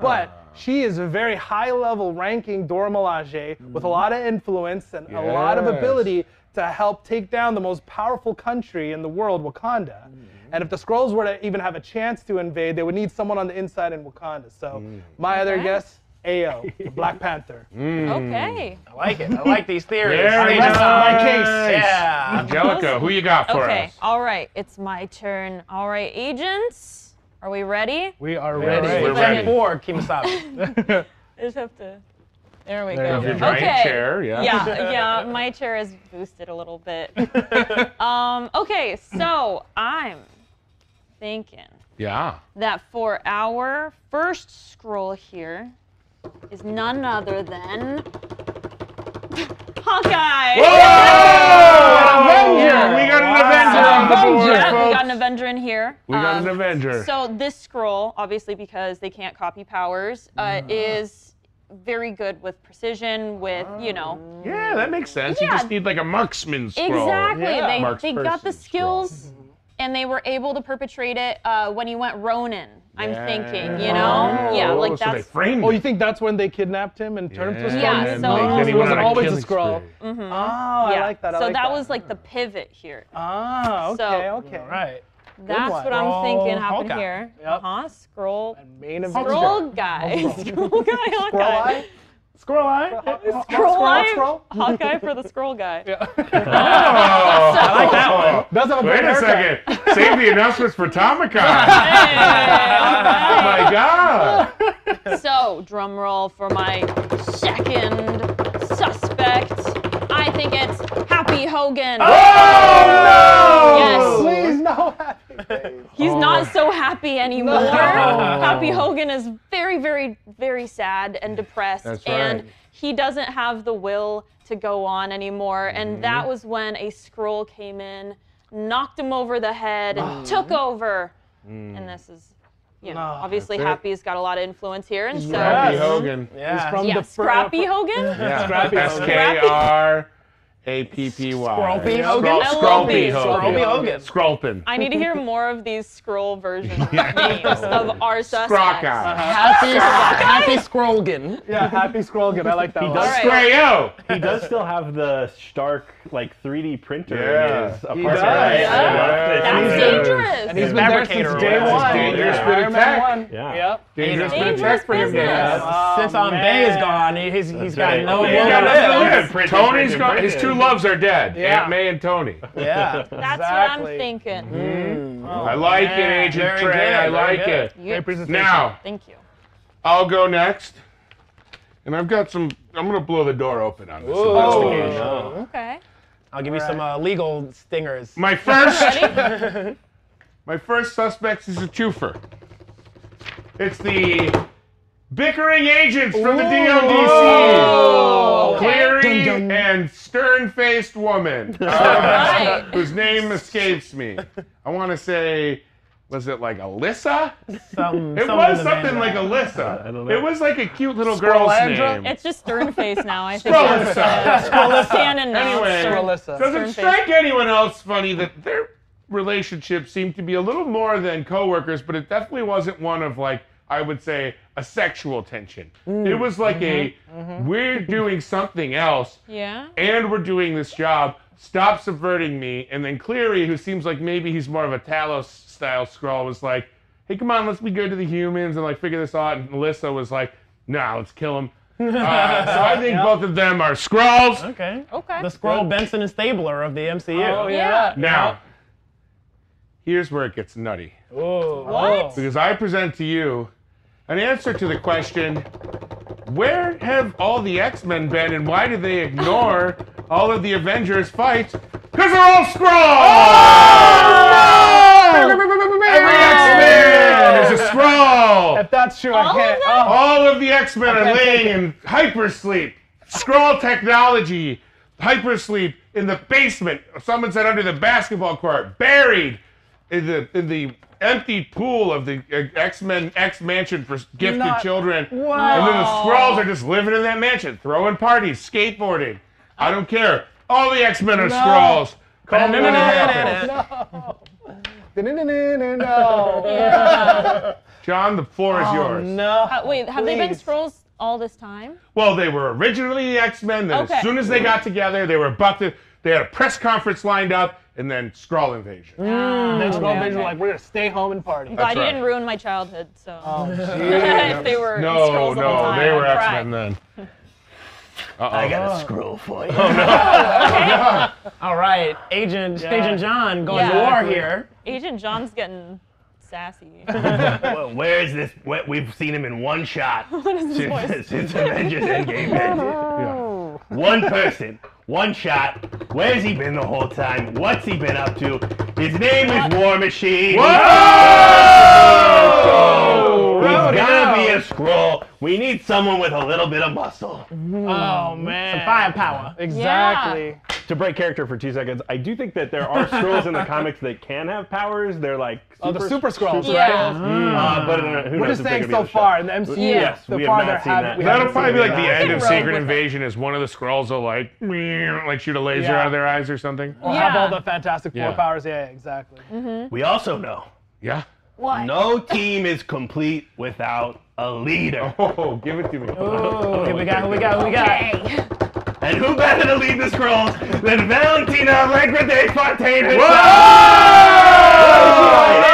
But she is a very high level ranking Dora Milaje with a lot of influence and a lot of ability to help take down the most powerful country in the world, Wakanda. Mm-hmm. And if the Skrulls were to even have a chance to invade, they would need someone on the inside in Wakanda. So mm. my other guess, Ayo, the Black *laughs* Panther. Mm. Okay. I like it. I like these theories. Very They nice. just- my case. Yeah. Angelica, who you got for us? Okay. us? All right. It's my turn. All right, agents. Are we ready? We are ready. we're Step ready. forward, Kemosabe. *laughs* *laughs* I just have to. There we There go. you Your go. giant okay. chair, yeah. Yeah, yeah. My chair is boosted a little bit. um. Okay. So I'm thinking Yeah. that for our first Skrull here is none other than Hawkeye. Whoa! Avenger! We got an Avenger on the board, Yeah, we got an Avenger in here. We got an Um, Avenger. So this Skrull, obviously because they can't copy powers, uh, is very good with precision, with you know. yeah, that makes sense. Yeah. You just need like a marksman Skrull. Exactly. Yeah. They Mark's they got the skills. Skrull. Skills, and they were able to perpetrate it uh, when he went Ronin. I'm Yeah. thinking, you know, yeah, Oh, like so they that's. framed Oh, you think that's when they kidnapped him and turned him to a Skrull? Yeah, so- and Oh, then he so it went wasn't always a killing Skrull. spree. Oh, I like that. I so like that that was like the pivot here. Ah, okay, So- okay. All right. That's what I'm thinking happened Hawkeye. here. Yep. Uh huh. Skrull. Main event. Skrull guy. *laughs* Skrull guy. Skrull Hawkeye. Eye? Squirrel eye. Scroll eye. Scroll? Hawkeye for the Skrull guy. *laughs* Oh, *laughs* I like that one. Does have a Wait a haircut. second. Save the announcements for Tomicon. oh my God. So, drum roll for my second suspect. I think it's Happy Hogan. Oh no! Yes. Please, no happy face. He's Oh. not so happy anymore. Happy Hogan is very, very, very sad and depressed. That's and he doesn't have the will to go on anymore. Mm-hmm. And that was when a Skrull came in, knocked him over the head, and *gasps* took over. And this is, you know, Ah, obviously that's it. Happy's got a lot of influence here. And so, Happy Yes. Hogan. Yeah. from yeah, the fir- Scrappy Hogan? *laughs* Yeah. Scrappy S Hogan. K R A P P Y. Scrolpy Hogan? Scrol- I love Scrolpy these. Hogan. Scrolpy I need to hear more of these Skrull version *laughs* names of our suspects. Happy, *laughs* happy Scrolgan. Yeah, happy Skrull. I like that one. does- Scrayo. he does still have the Stark like 3D printer Yeah. in his He apartment. does. right? Yeah. That's Yeah. dangerous. And he's His been there fabricator since or day one. Dangerous Yeah, bit of Iron tech. one. Yeah. Yep. Dangerous bit of Dangerous for him to business. have. Oh, um, Since Aunt May is gone, he- he's, he's got right. no Yeah, will He to got live. nothing to live. live. Printed, Tony's printed, gone. His two loves are dead. Yeah. Aunt May and Tony. Yeah. *laughs* That's what I'm thinking. Mm-hmm. Oh, I like it, Agent very Trey. I like it. You- presentation. Now, Thank you. I'll go next. And I've got some, I'm going to blow the door open on this Whoa. investigation. Oh, okay. I'll give you some uh, legal stingers. My first, *laughs* My first suspect is a twofer. It's the bickering agents from the DODC. Cleary Dun, dun. and stern-faced woman, *laughs* uh, Right. whose name escapes me. I want to say, was it like Alyssa? Some, *laughs* It some was something like band. Alyssa. I don't know. It was like a cute little girl's name. It's just stern face now. I think. *laughs* Scrollissa. Yeah. Canon now. Anyway, Stern- does it Stern face. strike anyone else funny that their relationship seemed to be a little more than coworkers, but it definitely wasn't one of like I would say a sexual tension. Mm. It was like a mm-hmm. Mm-hmm. we're doing something else Yeah. and we're doing this job. Stop subverting me. And then Cleary, who seems like maybe he's more of a Talos style Skrull, was like, hey, come on, let's be good to the humans and like figure this out. And Melissa was like, nah, let's kill him. *laughs* Uh, so I think both of them are Skrulls. Okay. Okay. The Skrull Benson and Stabler of the MCU. Oh, Yeah. Now, here's where it gets nutty. Oh. What? Because I present to you an answer to the question where have all the X Men been and why do they ignore *laughs* all of the Avengers fight Because they're all Skrulls! Oh, Every X Men is a Skrull! If that's true, I All of can't. them? Oh. All of the X Men are laying take it. in hypersleep, Skrull technology, hypersleep in the basement. Someone said under the basketball court, buried in the in the empty pool of the uh, X Men X Mansion for gifted Not- children. And then the Skrulls are just living in that mansion, throwing parties, skateboarding. I don't care. All the X Men are Skrulls. Call me when it happens. No. *laughs* John, the floor is yours. No. Uh, wait, have they been Please. Skrulls all this time? Well, they were originally the X Men. Then, Okay. as soon as they got together, they were about to. They had a press conference lined up, and then Skrull invasion. Then Skrull okay, Vision were okay. like, we're gonna stay home and party. I'm Glad you right. didn't ruin my childhood. So Oh, *laughs* if they were No, Skrulls the whole no, time, they were I'd X cry. Men then. *laughs* Uh-oh. I got a oh. Skrull for you. Oh, *laughs* All right, Agent Agent John going to war here. Agent John's getting sassy. *laughs* Well, where is this? We've seen him in one shot *laughs* since, since Avengers Endgame ended. One person, one shot. Where's he been the whole time? What's he been up to? His name is War Machine. Whoa! He's gonna be a Skrull. We need someone with a little bit of muscle. Oh man. Some firepower. Exactly. to break character for two seconds, I do think that there are *laughs* Skrulls in the comics that can have powers. They're like Oh, the Super Skrulls. Super right? Skrulls. Uh, but uh, who We're knows just saying so on the show. far in the MCU. Yeah. Yes, so we have far not seen have- that. That'll probably seen be like the end of Secret Invasion is one of the Skrulls will like *laughs* like shoot a laser Yeah. out of their eyes or something. Or have Yeah. all the Fantastic Four Yeah. powers. Yeah, exactly. We also know Yeah. What? no team is complete without a leader. *laughs* Oh, give it to me. Oh, here we got, who we got, who we got. Hey. And who better to lead the Skrulls than Valentina Allegra de Fontaine Whoa!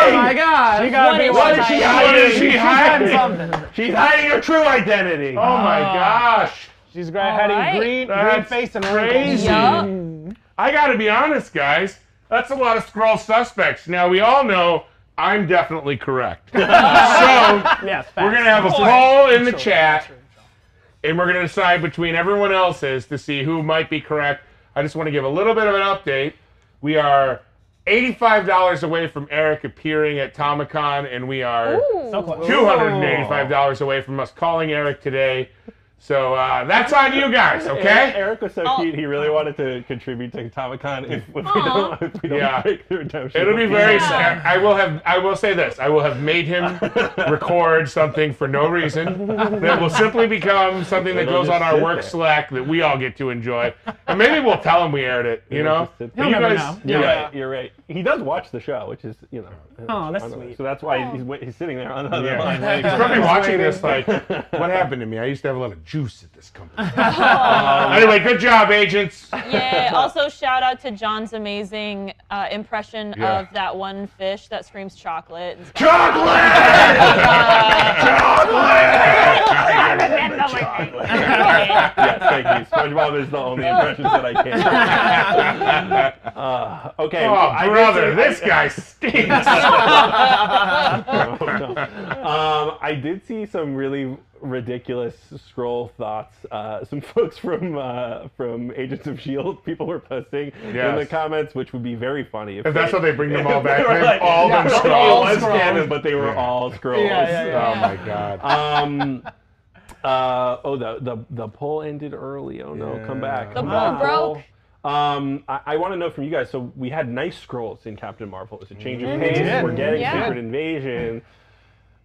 Oh my God. You gotta What be is one. she she hiding? What is she hiding? something. She's hiding her true identity. Oh my ah. gosh. She's great. Hiding right. green, green That's face and crazy. wrinkles. Yup. I gotta be honest, guys. That's a lot of Skrull suspects. Now we all know I'm definitely correct. *laughs* so Yes, we're gonna have a poll in the chat, and we're gonna decide between everyone else's to see who might be correct. I just want to give a little bit of an update. We are $85 away from Eric appearing at Tomicon, and we are So $285 away from us calling Eric today. So uh, that's on you guys, okay? Eric was so Oh. cute. He really wanted to contribute to Tomicon. If, if we Aw. don't, if we don't Yeah. break the redemption, It'll be very Yeah. sad. I will have. I will say this. I will have made him *laughs* record something for no reason that will simply become something that goes on our work there. Slack that we all get to enjoy, and maybe we'll tell him we aired it. You know, just sit But you He'll never guys. know. You're yeah. right. You're right. He does watch the show, which is you know. Oh, that's I know. sweet. So that's why he's he's sitting there on the other Yeah. line. He's for probably us. *laughs* watching this like, what *laughs* happened to me? I used to have a lot of juice at this company. Um, *laughs* anyway, good job, agents. Yeah. Also, shout out to John's amazing uh, impression Yeah. of that one fish that screams chocolate. and stuff. yes, thank you. SpongeBob is the only impressions that I can. *laughs* Uh, okay. Oh, I did brother, see- this guy stinks. *laughs* um, I did see some really ridiculous Skrull thoughts. Uh, some *laughs* folks from uh, from Agents of Shield, people were posting in the comments, which would be very funny if, If that's how they bring them *laughs* all back, they they've like, all yeah, been it Skrulls. canon, but they were Yeah. all Skrulls. Yeah, yeah, yeah. Oh my god. Um. *laughs* Uh, oh, the, the the poll ended early. Oh no, come back. The come poll back. broke. Um, I, I want to know from you guys. So we had nice Skrulls in Captain Marvel. It's a change of pace. did. We're getting Yeah. Secret Invasion.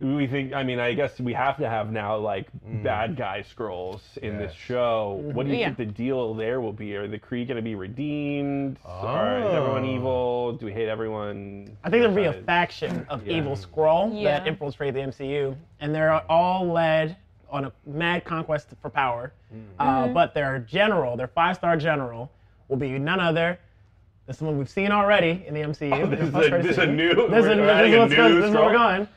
We think. I mean, I guess we have to have now like mm. bad guy Skrulls in this Yes. show. What do you Yeah. think the deal there will be? Are the Kree going to be redeemed? Or is everyone Oh. evil? Do we hate everyone? I think there'll be a faction of Yeah. evil Skrull Yeah. that infiltrate the MCU, and they're all led on a mad conquest for power. Mm. Uh, mm-hmm. but their general, their five-star general, will be none other than someone we've seen already in the MCU. Oh, this is a- this is a new- This is, we're this is a new this is where we're going.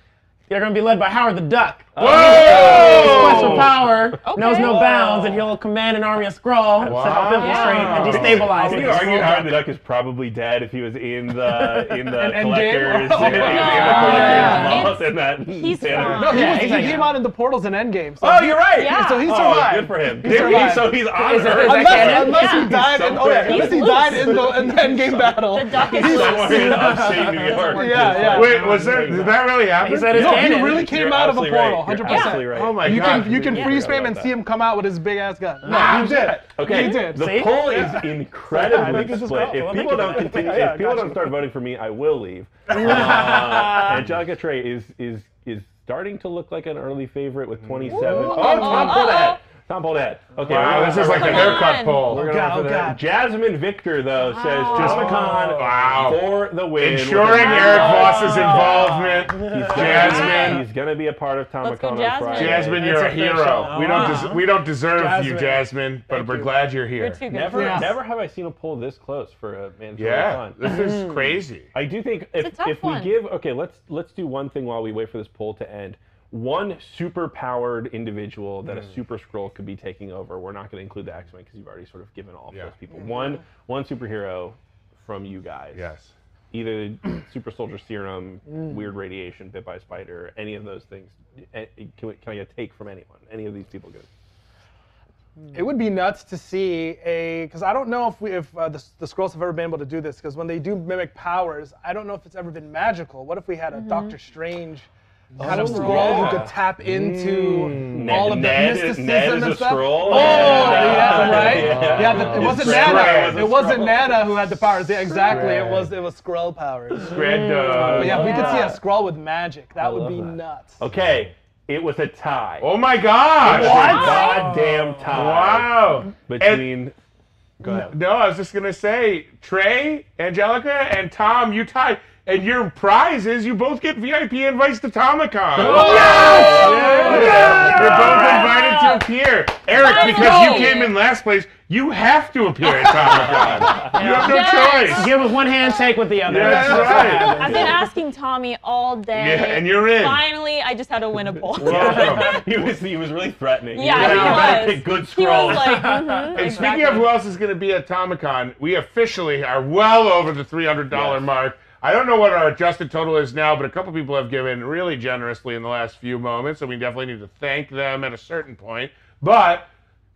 They're going to be led by Howard the Duck. Uh, uh, Whoa! Quest for power knows no bounds, and he'll command an army of Skrull to help Wow. infiltrate and destabilize Can it. you argue Howard the Duck is probably dead if he was in the in the *laughs* Endgame? collectors? *laughs* Oh, in the yeah. collectors It's- vault and that he's Thanos- fine. No, he, Yeah, was, he's he like- came out in the portals in Endgame. So Oh, he- you're right. Yeah. So he Oh, survived. good for him. He Did survived. So he's on Is it- Earth. is that Unless, canon? unless Yeah. he died, He's in, so oh yeah, crazy. unless he He's died loose. in the in the *laughs* Endgame battle. The duck is Somewhere in upstate New York. Yeah, yeah. Wait, was that? Did that really happen? He said it's No, he canon. really came You're out of a absolutely portal, right. hundred You're percent. absolutely right. Oh my You god. can you can freeze Forgot frame and about see him come out with his big ass gun. No, Wow. he did. Okay, He did. the See? poll is *laughs* I incredibly think split. Skrull. If Well, people don't continue, Yeah, if people got don't start voting for me, I will leave. *laughs* Uh, Angelica Trey is is is starting to look like an early favorite with 27. Oh, Tom oh, pulled oh, ahead. Tom pulled ahead. Okay, Wow, this is like start a haircut poll. We're Oh, gonna God, go for oh, God. Jasmine Victor though says Wow. Comic-Con Wow. for the win. Ensuring a- Eric Voss's involvement. He's gonna- Jasmine. He's gonna be a part of Let's Comic-Con on Jasmine. Friday. Jasmine, you're a It's official. hero. We don't des- we don't deserve you, Jasmine. Jasmine, but Thank we're you. glad you're here. You're too good. Never, Yeah. never have I seen a poll this close for a man. Yeah, Fun. this is mm. crazy. I do think It's if, a tough if we one. give okay, let's let's do one thing while we wait for this poll to end. One super powered individual that a hmm. super Skrull could be taking over. We're not going to include the X Men because you've already sort of given all of Yeah. those people. Mm-hmm. One one superhero from you guys. Yes. Either *clears throat* super soldier serum, mm. weird radiation, bit by a spider, any of those things. Can, we, can I get a take from anyone? Any of these people good? Hmm. It would be nuts to see a because I don't know if we if uh, the, the Skrulls have ever been able to do this because when they do mimic powers, I don't know if it's ever been magical. What if we had a mm-hmm. Doctor Strange kind of Oh, Skrull yeah. who could tap into mm. Ned- all of the Ned- mysticism Ned is and a stuff? Skrull. Oh, yeah, right. Yeah. Yeah, the, it wasn't Skrull Nana. was It wasn't Skrull. Nana who had the powers. Yeah, exactly. It was it was Skrull powers. Red uh, But yeah, if we could see a Skrull with magic, that would be that. nuts. Okay, it was a tie. Oh my gosh. It was a goddamn tie. Wow. Between. Go ahead. No, I was just gonna say, Trey, Angelica, and Tom, you tie, and your prize is you both get VIP invites to Tomicon. Yes! You're both invited to appear. Eric, because you came in last place, you have to appear at Tomicon. You have no Yes. choice. Give with one hand, take with the other. That's That's right. I've been asking Tommy all day. Yeah, and you're in. Finally, I just had to win a poll. Welcome. *laughs* he was he was really threatening. Yeah, was like, he you better was. pick good He Skrulls. was like, mhm, And speaking of who else is going to be at Tomicon, we officially are well over the $300 Yes. mark. I don't know what our adjusted total is now, but a couple people have given really generously in the last few moments, so we definitely need to thank them at a certain point. But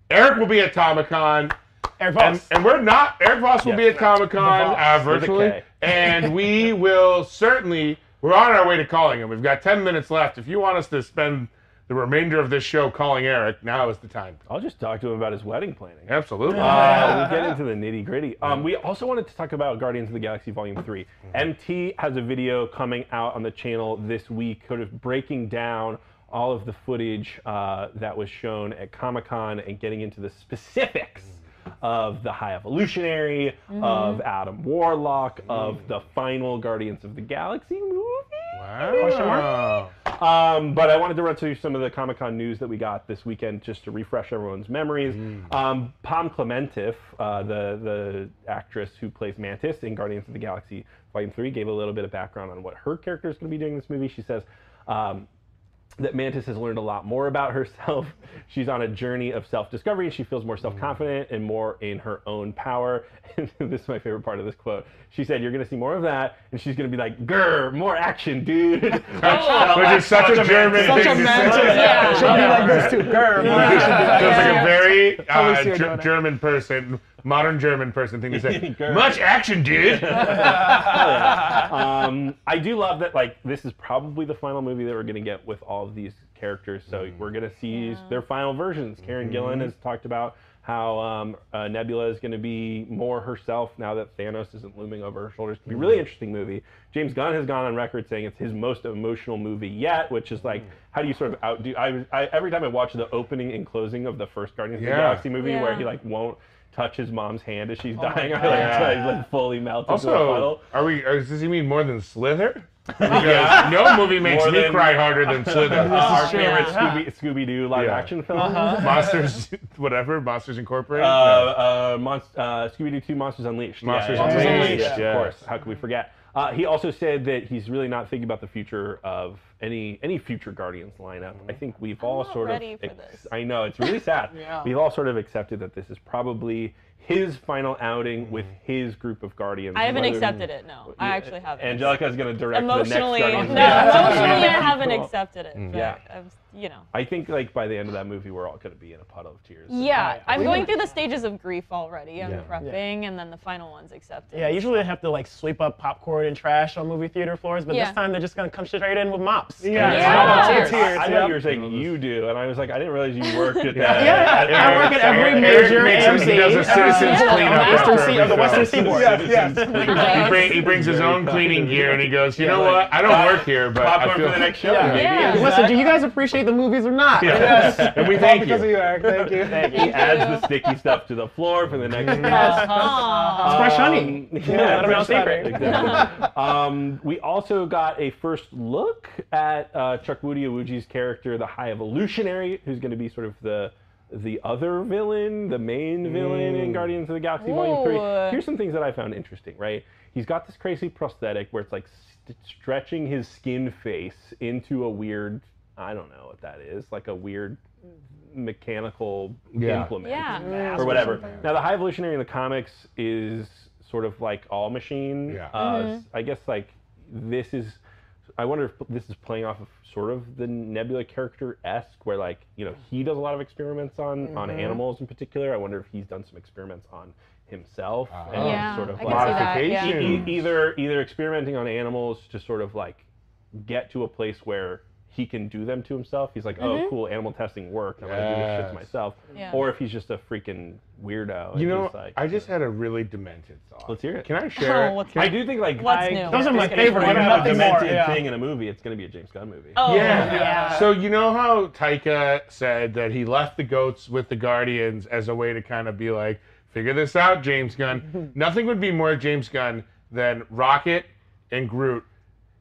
Eric will be at Tomicon, Eric and, Voss. and we're not. Eric Voss will be at Comic Con uh, virtually, and *laughs* we will certainly. We're on our way to calling him. We've got 10 minutes left. If you want us to spend the remainder of this show calling Eric, now is the time. I'll just talk to him about his wedding planning. Absolutely. Uh, *laughs* we'll get into the nitty gritty. Um, we also wanted to talk about Guardians of the Galaxy Volume 3. MT has a video coming out on the channel this week, sort of breaking down all of the footage uh, that was shown at Comic Con and getting into the specifics of the High Evolutionary, of Adam Warlock, of the final Guardians of the Galaxy movie. Wow. Um, but I wanted to run through some of the Comic Con news that we got this weekend just to refresh everyone's memories. Um, Pom Klementieff, uh, the the actress who plays Mantis in Guardians of the Galaxy Volume Three, gave a little bit of background on what her character is going to be doing in this movie. She says. Um, that Mantis has learned a lot more about herself. *laughs* She's on a journey of self-discovery, and she feels more self-confident and more in her own power. *laughs* And *laughs* this is my favorite part of this quote. She said, "You're going to see more of that," and she's going to be like, "Grr, more action, dude." Which is such a German Such thing a to mantis. say. Yeah. She'll be like this too. Grr. Sounds like a very uh, see her Ger- doing it. German person, modern German person thing to say. *laughs* Much action, dude. *laughs* um, I do love that. Like, this is probably the final movie that we're gonna get with all of these characters. So we're gonna see their final versions. Karen Gillan has talked about how um, uh, Nebula is gonna be more herself now that Thanos isn't looming over her shoulders. It's gonna be a really interesting movie. James Gunn has gone on record saying it's his most emotional movie yet, which is like, how do you sort of outdo? I, I every time I watch the opening and closing of the first Guardians of the Galaxy movie, where he like won't. Touch his mom's hand as she's my dying. *laughs* I God. like, Yeah. he's like fully melted into a Also, puddle. are we? Or does he mean more than Slither? *laughs* Because no movie makes More me than- cry harder than *laughs* Slither. our true. favorite Scooby Scooby Doo live Yeah. action film. Monsters, whatever. Monsters Incorporated. Uh, uh, Monst- uh, Scooby Doo 2 Monsters Unleashed. Monsters yeah, Unleashed, Of course. How could we forget? Uh, he also said that he's really not thinking about the future of any any future Guardians lineup. I think we've all not sort ready of. for this. I know it's really sad. *laughs* Yeah. We've all sort of accepted that this is probably his final outing mm-hmm. with his group of Guardians. I haven't whether- accepted it. No, I actually haven't. Angelica's going to direct emotionally, the no, next Guardians. emotionally, I *laughs* haven't Cool. accepted it. Mm. But Yeah. I'm, you know. I think like by the end of that movie, we're all going to be in a puddle of tears. Yeah, I'm going through the stages of grief already. I'm Yeah. prepping, and then the final one's accepted. Yeah, usually they have to like sweep up popcorn and trash on movie theater floors, but Yeah. this time they're just gonna come straight in with mops. Yeah. Yeah. Tears. I, I yeah. thought you were saying you do, and I was like, I didn't realize you worked at that. Yeah, I work at every major AMC. He citizens Yeah. cleanup on after western, sea- every of the western seaboard. Yes, yes. He, bring, he brings his own cleaning gear and he goes, you know like, what? I don't work here, but I Popcorn feel for the next show, Yeah. maybe. Yeah. Listen, do you guys appreciate the movies or not? Yes. And we All thank because of you. you, Eric. Thank you. He adds the sticky stuff to the floor for the next Aw. It's fresh honey. Um, Yeah, let 'em know secret. exactly. um, we also got a first look at uh, Chukwudi Iwuji's character, the High Evolutionary, who's going to be sort of the the other villain, the main villain in Guardians of the Galaxy Volume Three. Here's some things that I found interesting. Right, he's got this crazy prosthetic where it's like st- stretching his skin face into a weird, I don't know what that is, like a weird mechanical Yeah. implement Yeah. or whatever. Now, the High Evolutionary in the comics is sort of like All Machine. Yeah. Uh, I guess like this is. I wonder if this is playing off of sort of the Nebula character esque, where like you know he does a lot of experiments on on mm-hmm. animals in particular. I wonder if he's done some experiments on himself ah. and Yeah, sort of I like can. Yeah. Modification. e- either either experimenting on animals to sort of like get to a place where he can do them to himself. He's like, oh, mm-hmm. cool, animal testing worked. I'm gonna do this shit Yes. to myself. Yeah. Or if he's just a freaking weirdo. and You know, he's like, I just had a really demented thought. Let's hear it. Can I share? Oh, it? what's Can I do think like What's I new? Those are my think if favorite We're gonna ones. have a Nothing more, demented yeah. thing in a movie. It's gonna be a James Gunn movie. Oh, Yeah. yeah. So you know how Taika said that he left the goats with the Guardians as a way to kind of be like, figure this out, James Gunn. *laughs* Nothing would be more James Gunn than Rocket and Groot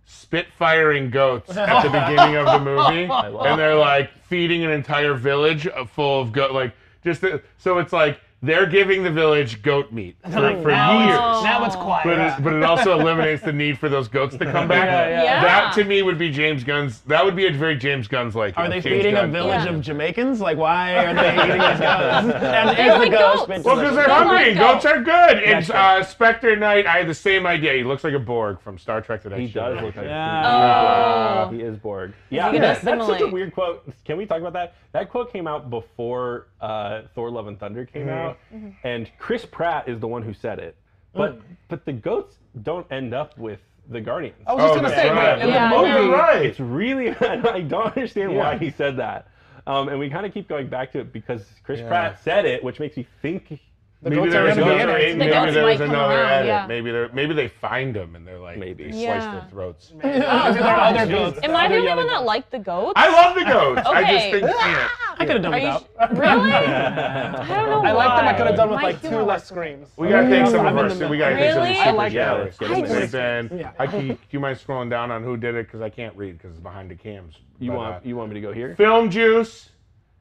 spitfiring goats at the *laughs* beginning of the movie, and they're like feeding an entire village full of goat, like just the, so it's like they're giving the village goat meat *laughs* for, for now years. It's, now it's quiet. But it, but it also eliminates the need for those goats to come *laughs* back. Yeah, yeah. Yeah. That to me would be James Gunn's. That would be a very James Gunn's like. Are they James feeding a village Yeah. of Jamaicans? Like, why are they eating these goats? *laughs* And They is the like ghost goats. been Well, because they're They like hungry. goats. Goats are good. It's uh, Spectre Knight. I had the same idea. He looks like a Borg from Star Trek. That I He does look like Yeah. Oh. he is Borg. Yeah, gonna that's, that's such a weird quote. Can we talk about that? That quote came out before uh, Thor: Love and Thunder came out, and Chris Pratt is the one who said it. But but the goats don't end up with the Guardians. I was just Oh, gonna say, right. in Yeah, the movie, you're right. It's really *laughs* I don't understand Yeah. why he said that. Um, and we kind of keep going back to it because Chris Yeah. Pratt said it, which makes me think the Maybe goats there was gonna be in another. it. The Maybe goats there was another around, edit. yeah. Maybe they maybe they find them and they're like Maybe. they slice their throats. *laughs* There are other goats. Am I the only one that goats. liked the goats? I love the goats. I just Okay. think yeah. I could have done Are you without. sh- really? *laughs* I don't know I like them. I could have done with My like two less screams. We gotta thank some I'm of our. We gotta thank some of the Really? super I like Yeah, channels. let's I into We've it. been. Yeah. Keep. Do you mind scrolling down on who did it? Because I can't read because it's behind the cams. You want uh, you want me to go here? Film Juice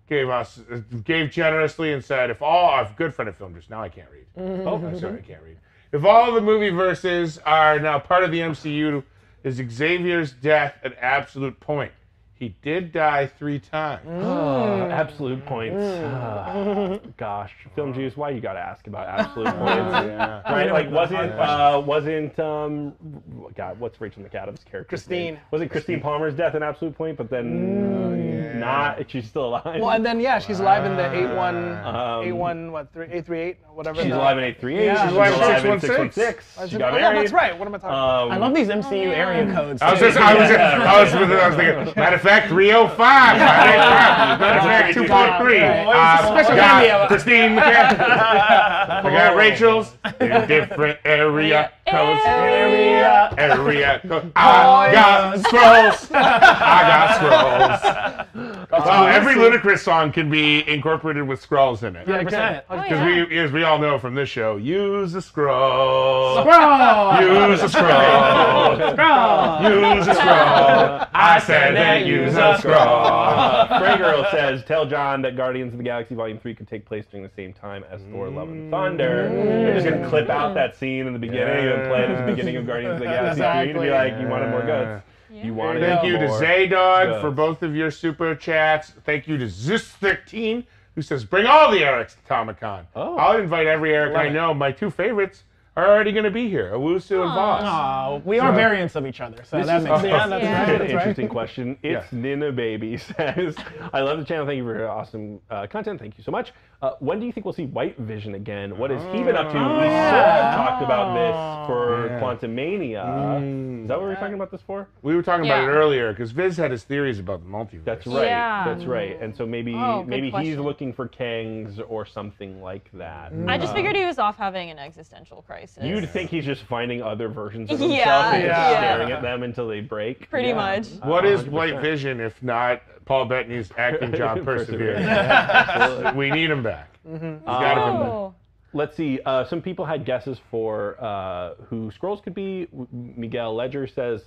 gave us gave generously and said if all our good friend of Film just now I can't read. Mm-hmm. Oh, I'm sorry, I mm-hmm. can't read. If all the movie verses are now part of the MCU, is Xavier's death an absolute point? He did die three times. Uh, absolute points. Ah, gosh, film juice. Why you gotta ask about absolute points? *laughs* Yeah. Right, like wasn't uh, wasn't um, God, what's Rachel McAdams' character? Christine. Was it Christine Palmer's death an absolute point? But then not. She's still alive. Well, and then yeah, she's alive in the eight one, Um, eight one, what three, eight three eight, whatever. She's the- alive in 838. Yeah, she's she's alive in alive in 616. She Oh, got yeah, that's right. What am I talking about? Um, *laughs* I love these MCU area codes. I was just, I was, just, I was, *laughs* I was thinking, matter of fact, 305. Matter of fact, 2.3. Uh, Special got cameo. Christine McCann. I got Rachel's in *laughs* different area codes. Area. Area. I got Skrulls. I got *laughs* Skrulls. Well, every Ludacris song can be incorporated with Skrulls in it. Yeah, 100%. exactly. Oh, Because yeah. we, as we all know from this show, use a Skrull. Bro. Use a Skrull. Skrull! Use a Skrull. I said that use a Skrull. Frey Girl says, "Tell John that Guardians of the Galaxy Volume Three could take place during the same time as Thor: Love and Thunder." They're just gonna clip out that scene in the beginning and play it at the beginning of Guardians of the Galaxy Three to be Exactly. like, "You wanted more guts. You wanted Thank you to Zaydog guts." for both of your super chats. Thank you to Zeus13 who says, "Bring all the Erics to Comic-Con." Oh. I'll invite every Eric I it. know. My two favorites are already going to be here, Owusu and Voss. Aw, we are variants of each other, so that is- makes sense. Yeah, that's Yeah. right. An That's right. interesting question. It's Yeah. Nina Baby *laughs* says, "I love the channel. Thank you for your awesome uh, content. Thank you so much. Uh, when do you think we'll see White Vision again? What has he been up to? Oh, we sort of talked about this for oh, Yeah. Quantumania. Mm. Is that what we were talking about this for? We were talking about it earlier because Viz had his theories about the multiverse. That's right. Yeah. That's right. And so maybe Oh, good maybe he's looking for Kangs or something like that. Mm. I just uh, figured he was off having an existential crisis. You'd think he's just finding other versions of Yeah, himself and yeah. staring at them until they break. pretty Yeah. much. What is 100%. White Vision if not Paul Bettany's *laughs* acting job Perseverance. Perseverance? *laughs* we need him back. He's got to come back. Oh. Let's see. Uh, some people had guesses for uh, who Skrulls could be. Miguel Ledger says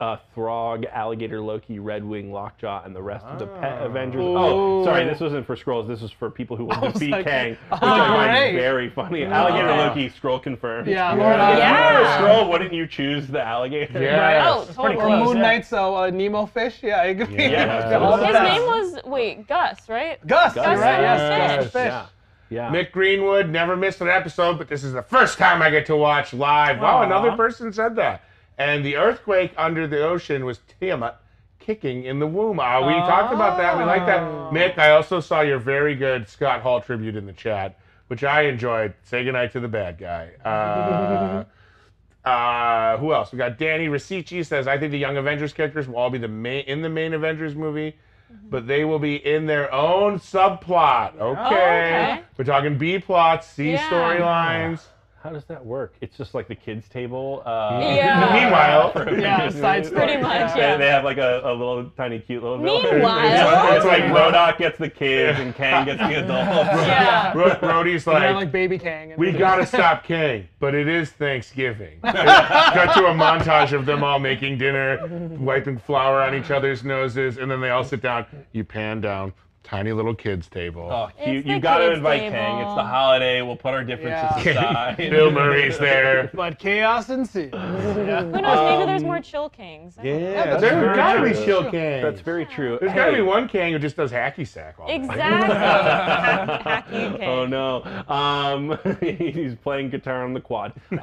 uh, Throg, Alligator, Loki, Red Wing, Lockjaw, and the rest of the Pet Avengers. Oh, sorry, this wasn't for Skrulls. This was for people who *laughs* will was defeat like, Kang, *laughs* which oh, I find great. very funny. Alligator, Yeah. Loki, Skrull confirmed. Yeah, If Lord you were Yeah. a Skrull, wouldn't you choose the alligator? Yeah. Oh, Yes. totally. Or close, Moon yeah. Knight, so uh, Nemo fish. Yeah, it could be. Yeah. *laughs* Yeah, all the His best. name was wait Gus, right? Gus. Gus You're right. Yes, Yes. Gus the fish. Yeah. Yeah. Mick Greenwood never missed an episode, but this is the first time I get to watch live. Wow, Aw. another person said that. And the earthquake under the ocean was Tiamut kicking in the womb. Uh, we talked about that. We like that. Mick, I also saw your very good Scott Hall tribute in the chat, which I enjoyed. Say goodnight to the bad guy. Uh, *laughs* uh, who else? We got Danny Rasici says, I think the Young Avengers characters will all be the main in the main Avengers movie, but they will be in their own subplot. Okay. okay. We're talking B plots, C Yeah. storylines. How does that work? It's just like the kids' table. Uh, Yeah. *laughs* Meanwhile, *laughs* Yeah, side *laughs* story. Pretty much, They- yeah. They have like a, a little tiny cute little village. Meanwhile. it's like MODOK gets the kids and Kang gets the adults. Yeah. Ro- Rhodey's Yeah, like, like Baby Kang. we gotta stop Kang, but it is Thanksgiving. Cut to a montage of them all making dinner, wiping flour on each other's noses, and then they all sit down. You pan down, tiny little kids table. Oh, you, It's you the got to kids' invite table. Kang. It's the holiday. We'll put our differences Yeah. aside. *laughs* Bill Murray's there. *laughs* But chaos ensues. Yeah. Who knows? Maybe there's more chill kings. I don't know. Yeah, that's there very gotta be true. chill Kang. That's very true. There's gotta Hey. be one Kang who just does hacky sack all the time. Exactly. Hack- *laughs* Hacky king. Oh no. Um, he's playing guitar on the quad. Um,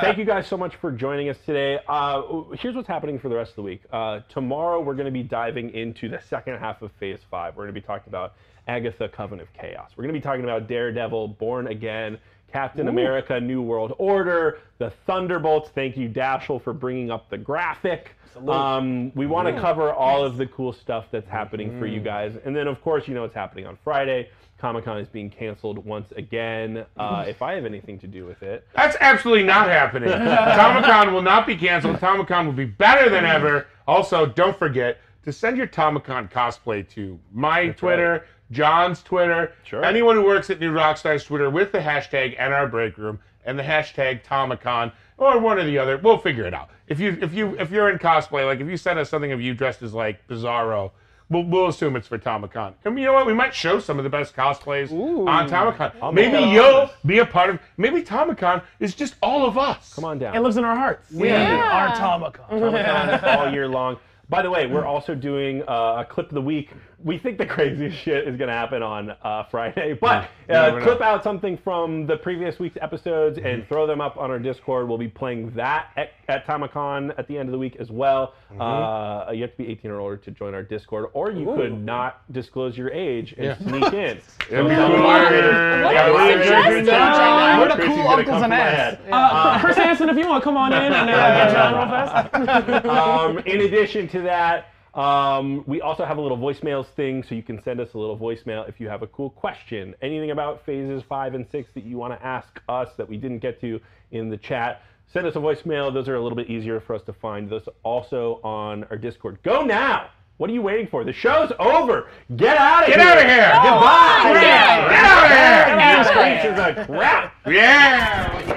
thank you guys so much for joining us today. Uh, here's what's happening for the rest of the week. Uh, tomorrow we're going to be diving into the second half of Phase Five. We're going to be talking about Agatha, Coven of Chaos. We're going to be talking about Daredevil, Born Again. Captain America, New World Order, the Thunderbolts. Thank you, Dashel, for bringing up the graphic. Um, we want to cover all of the cool stuff that's happening for you guys. And then, of course, you know what's happening on Friday. Comic Con is being canceled once again. Uh, *laughs* if I have anything to do with it, That's absolutely not happening. *laughs* Comic Con will not be canceled. Comic Con will be better than ever. Also, don't forget to send your Tomicon cosplay to my Twitter, John's Twitter, Sure. anyone who works at New Rockstar's Twitter with the hashtag NR Break Room and the hashtag Tomicon or one or the other. We'll figure it out. If you if you if you're in cosplay, like if you send us something of you dressed as like Bizarro. We'll, we'll assume it's for Tomicon. And you know what? We might show some of the best cosplays on Tomicon. Maybe make that you'll be a part of. Maybe Tomicon is just all of us. come on down. It lives in our hearts. We Yeah. are Tomicon. *laughs* Comic Con all year long. By the way, we're also doing uh, a clip of the week. We think the *laughs* craziest shit is going to happen on uh, Friday, *laughs* but You never uh, know. clip out something from the previous week's episodes and throw them up on our Discord. We'll be playing that at, at Tomicon at the end of the week as well. Uh, you have to be 18 or older to join our Discord, or you could not disclose your age and Yeah. sneak in. *laughs* It'd be So cooler. What Yeah, are you we're- suggesting, the cool gonna uncles and for aunts. Uh, Chris Hansen, if you want to come on in and uh, get you real fast. um, in addition to that, um, we also have a little voicemails thing, so you can send us a little voicemail if you have a cool question, anything about phases five and six that you want to ask us that we didn't get to in the chat. Send us a voicemail; those are a little bit easier for us to find. Those also on our Discord. Go now! What are you waiting for? The show's over. Get out of Get here! Get out of here! Goodbye! Get out of here! This place is a crap. Yeah!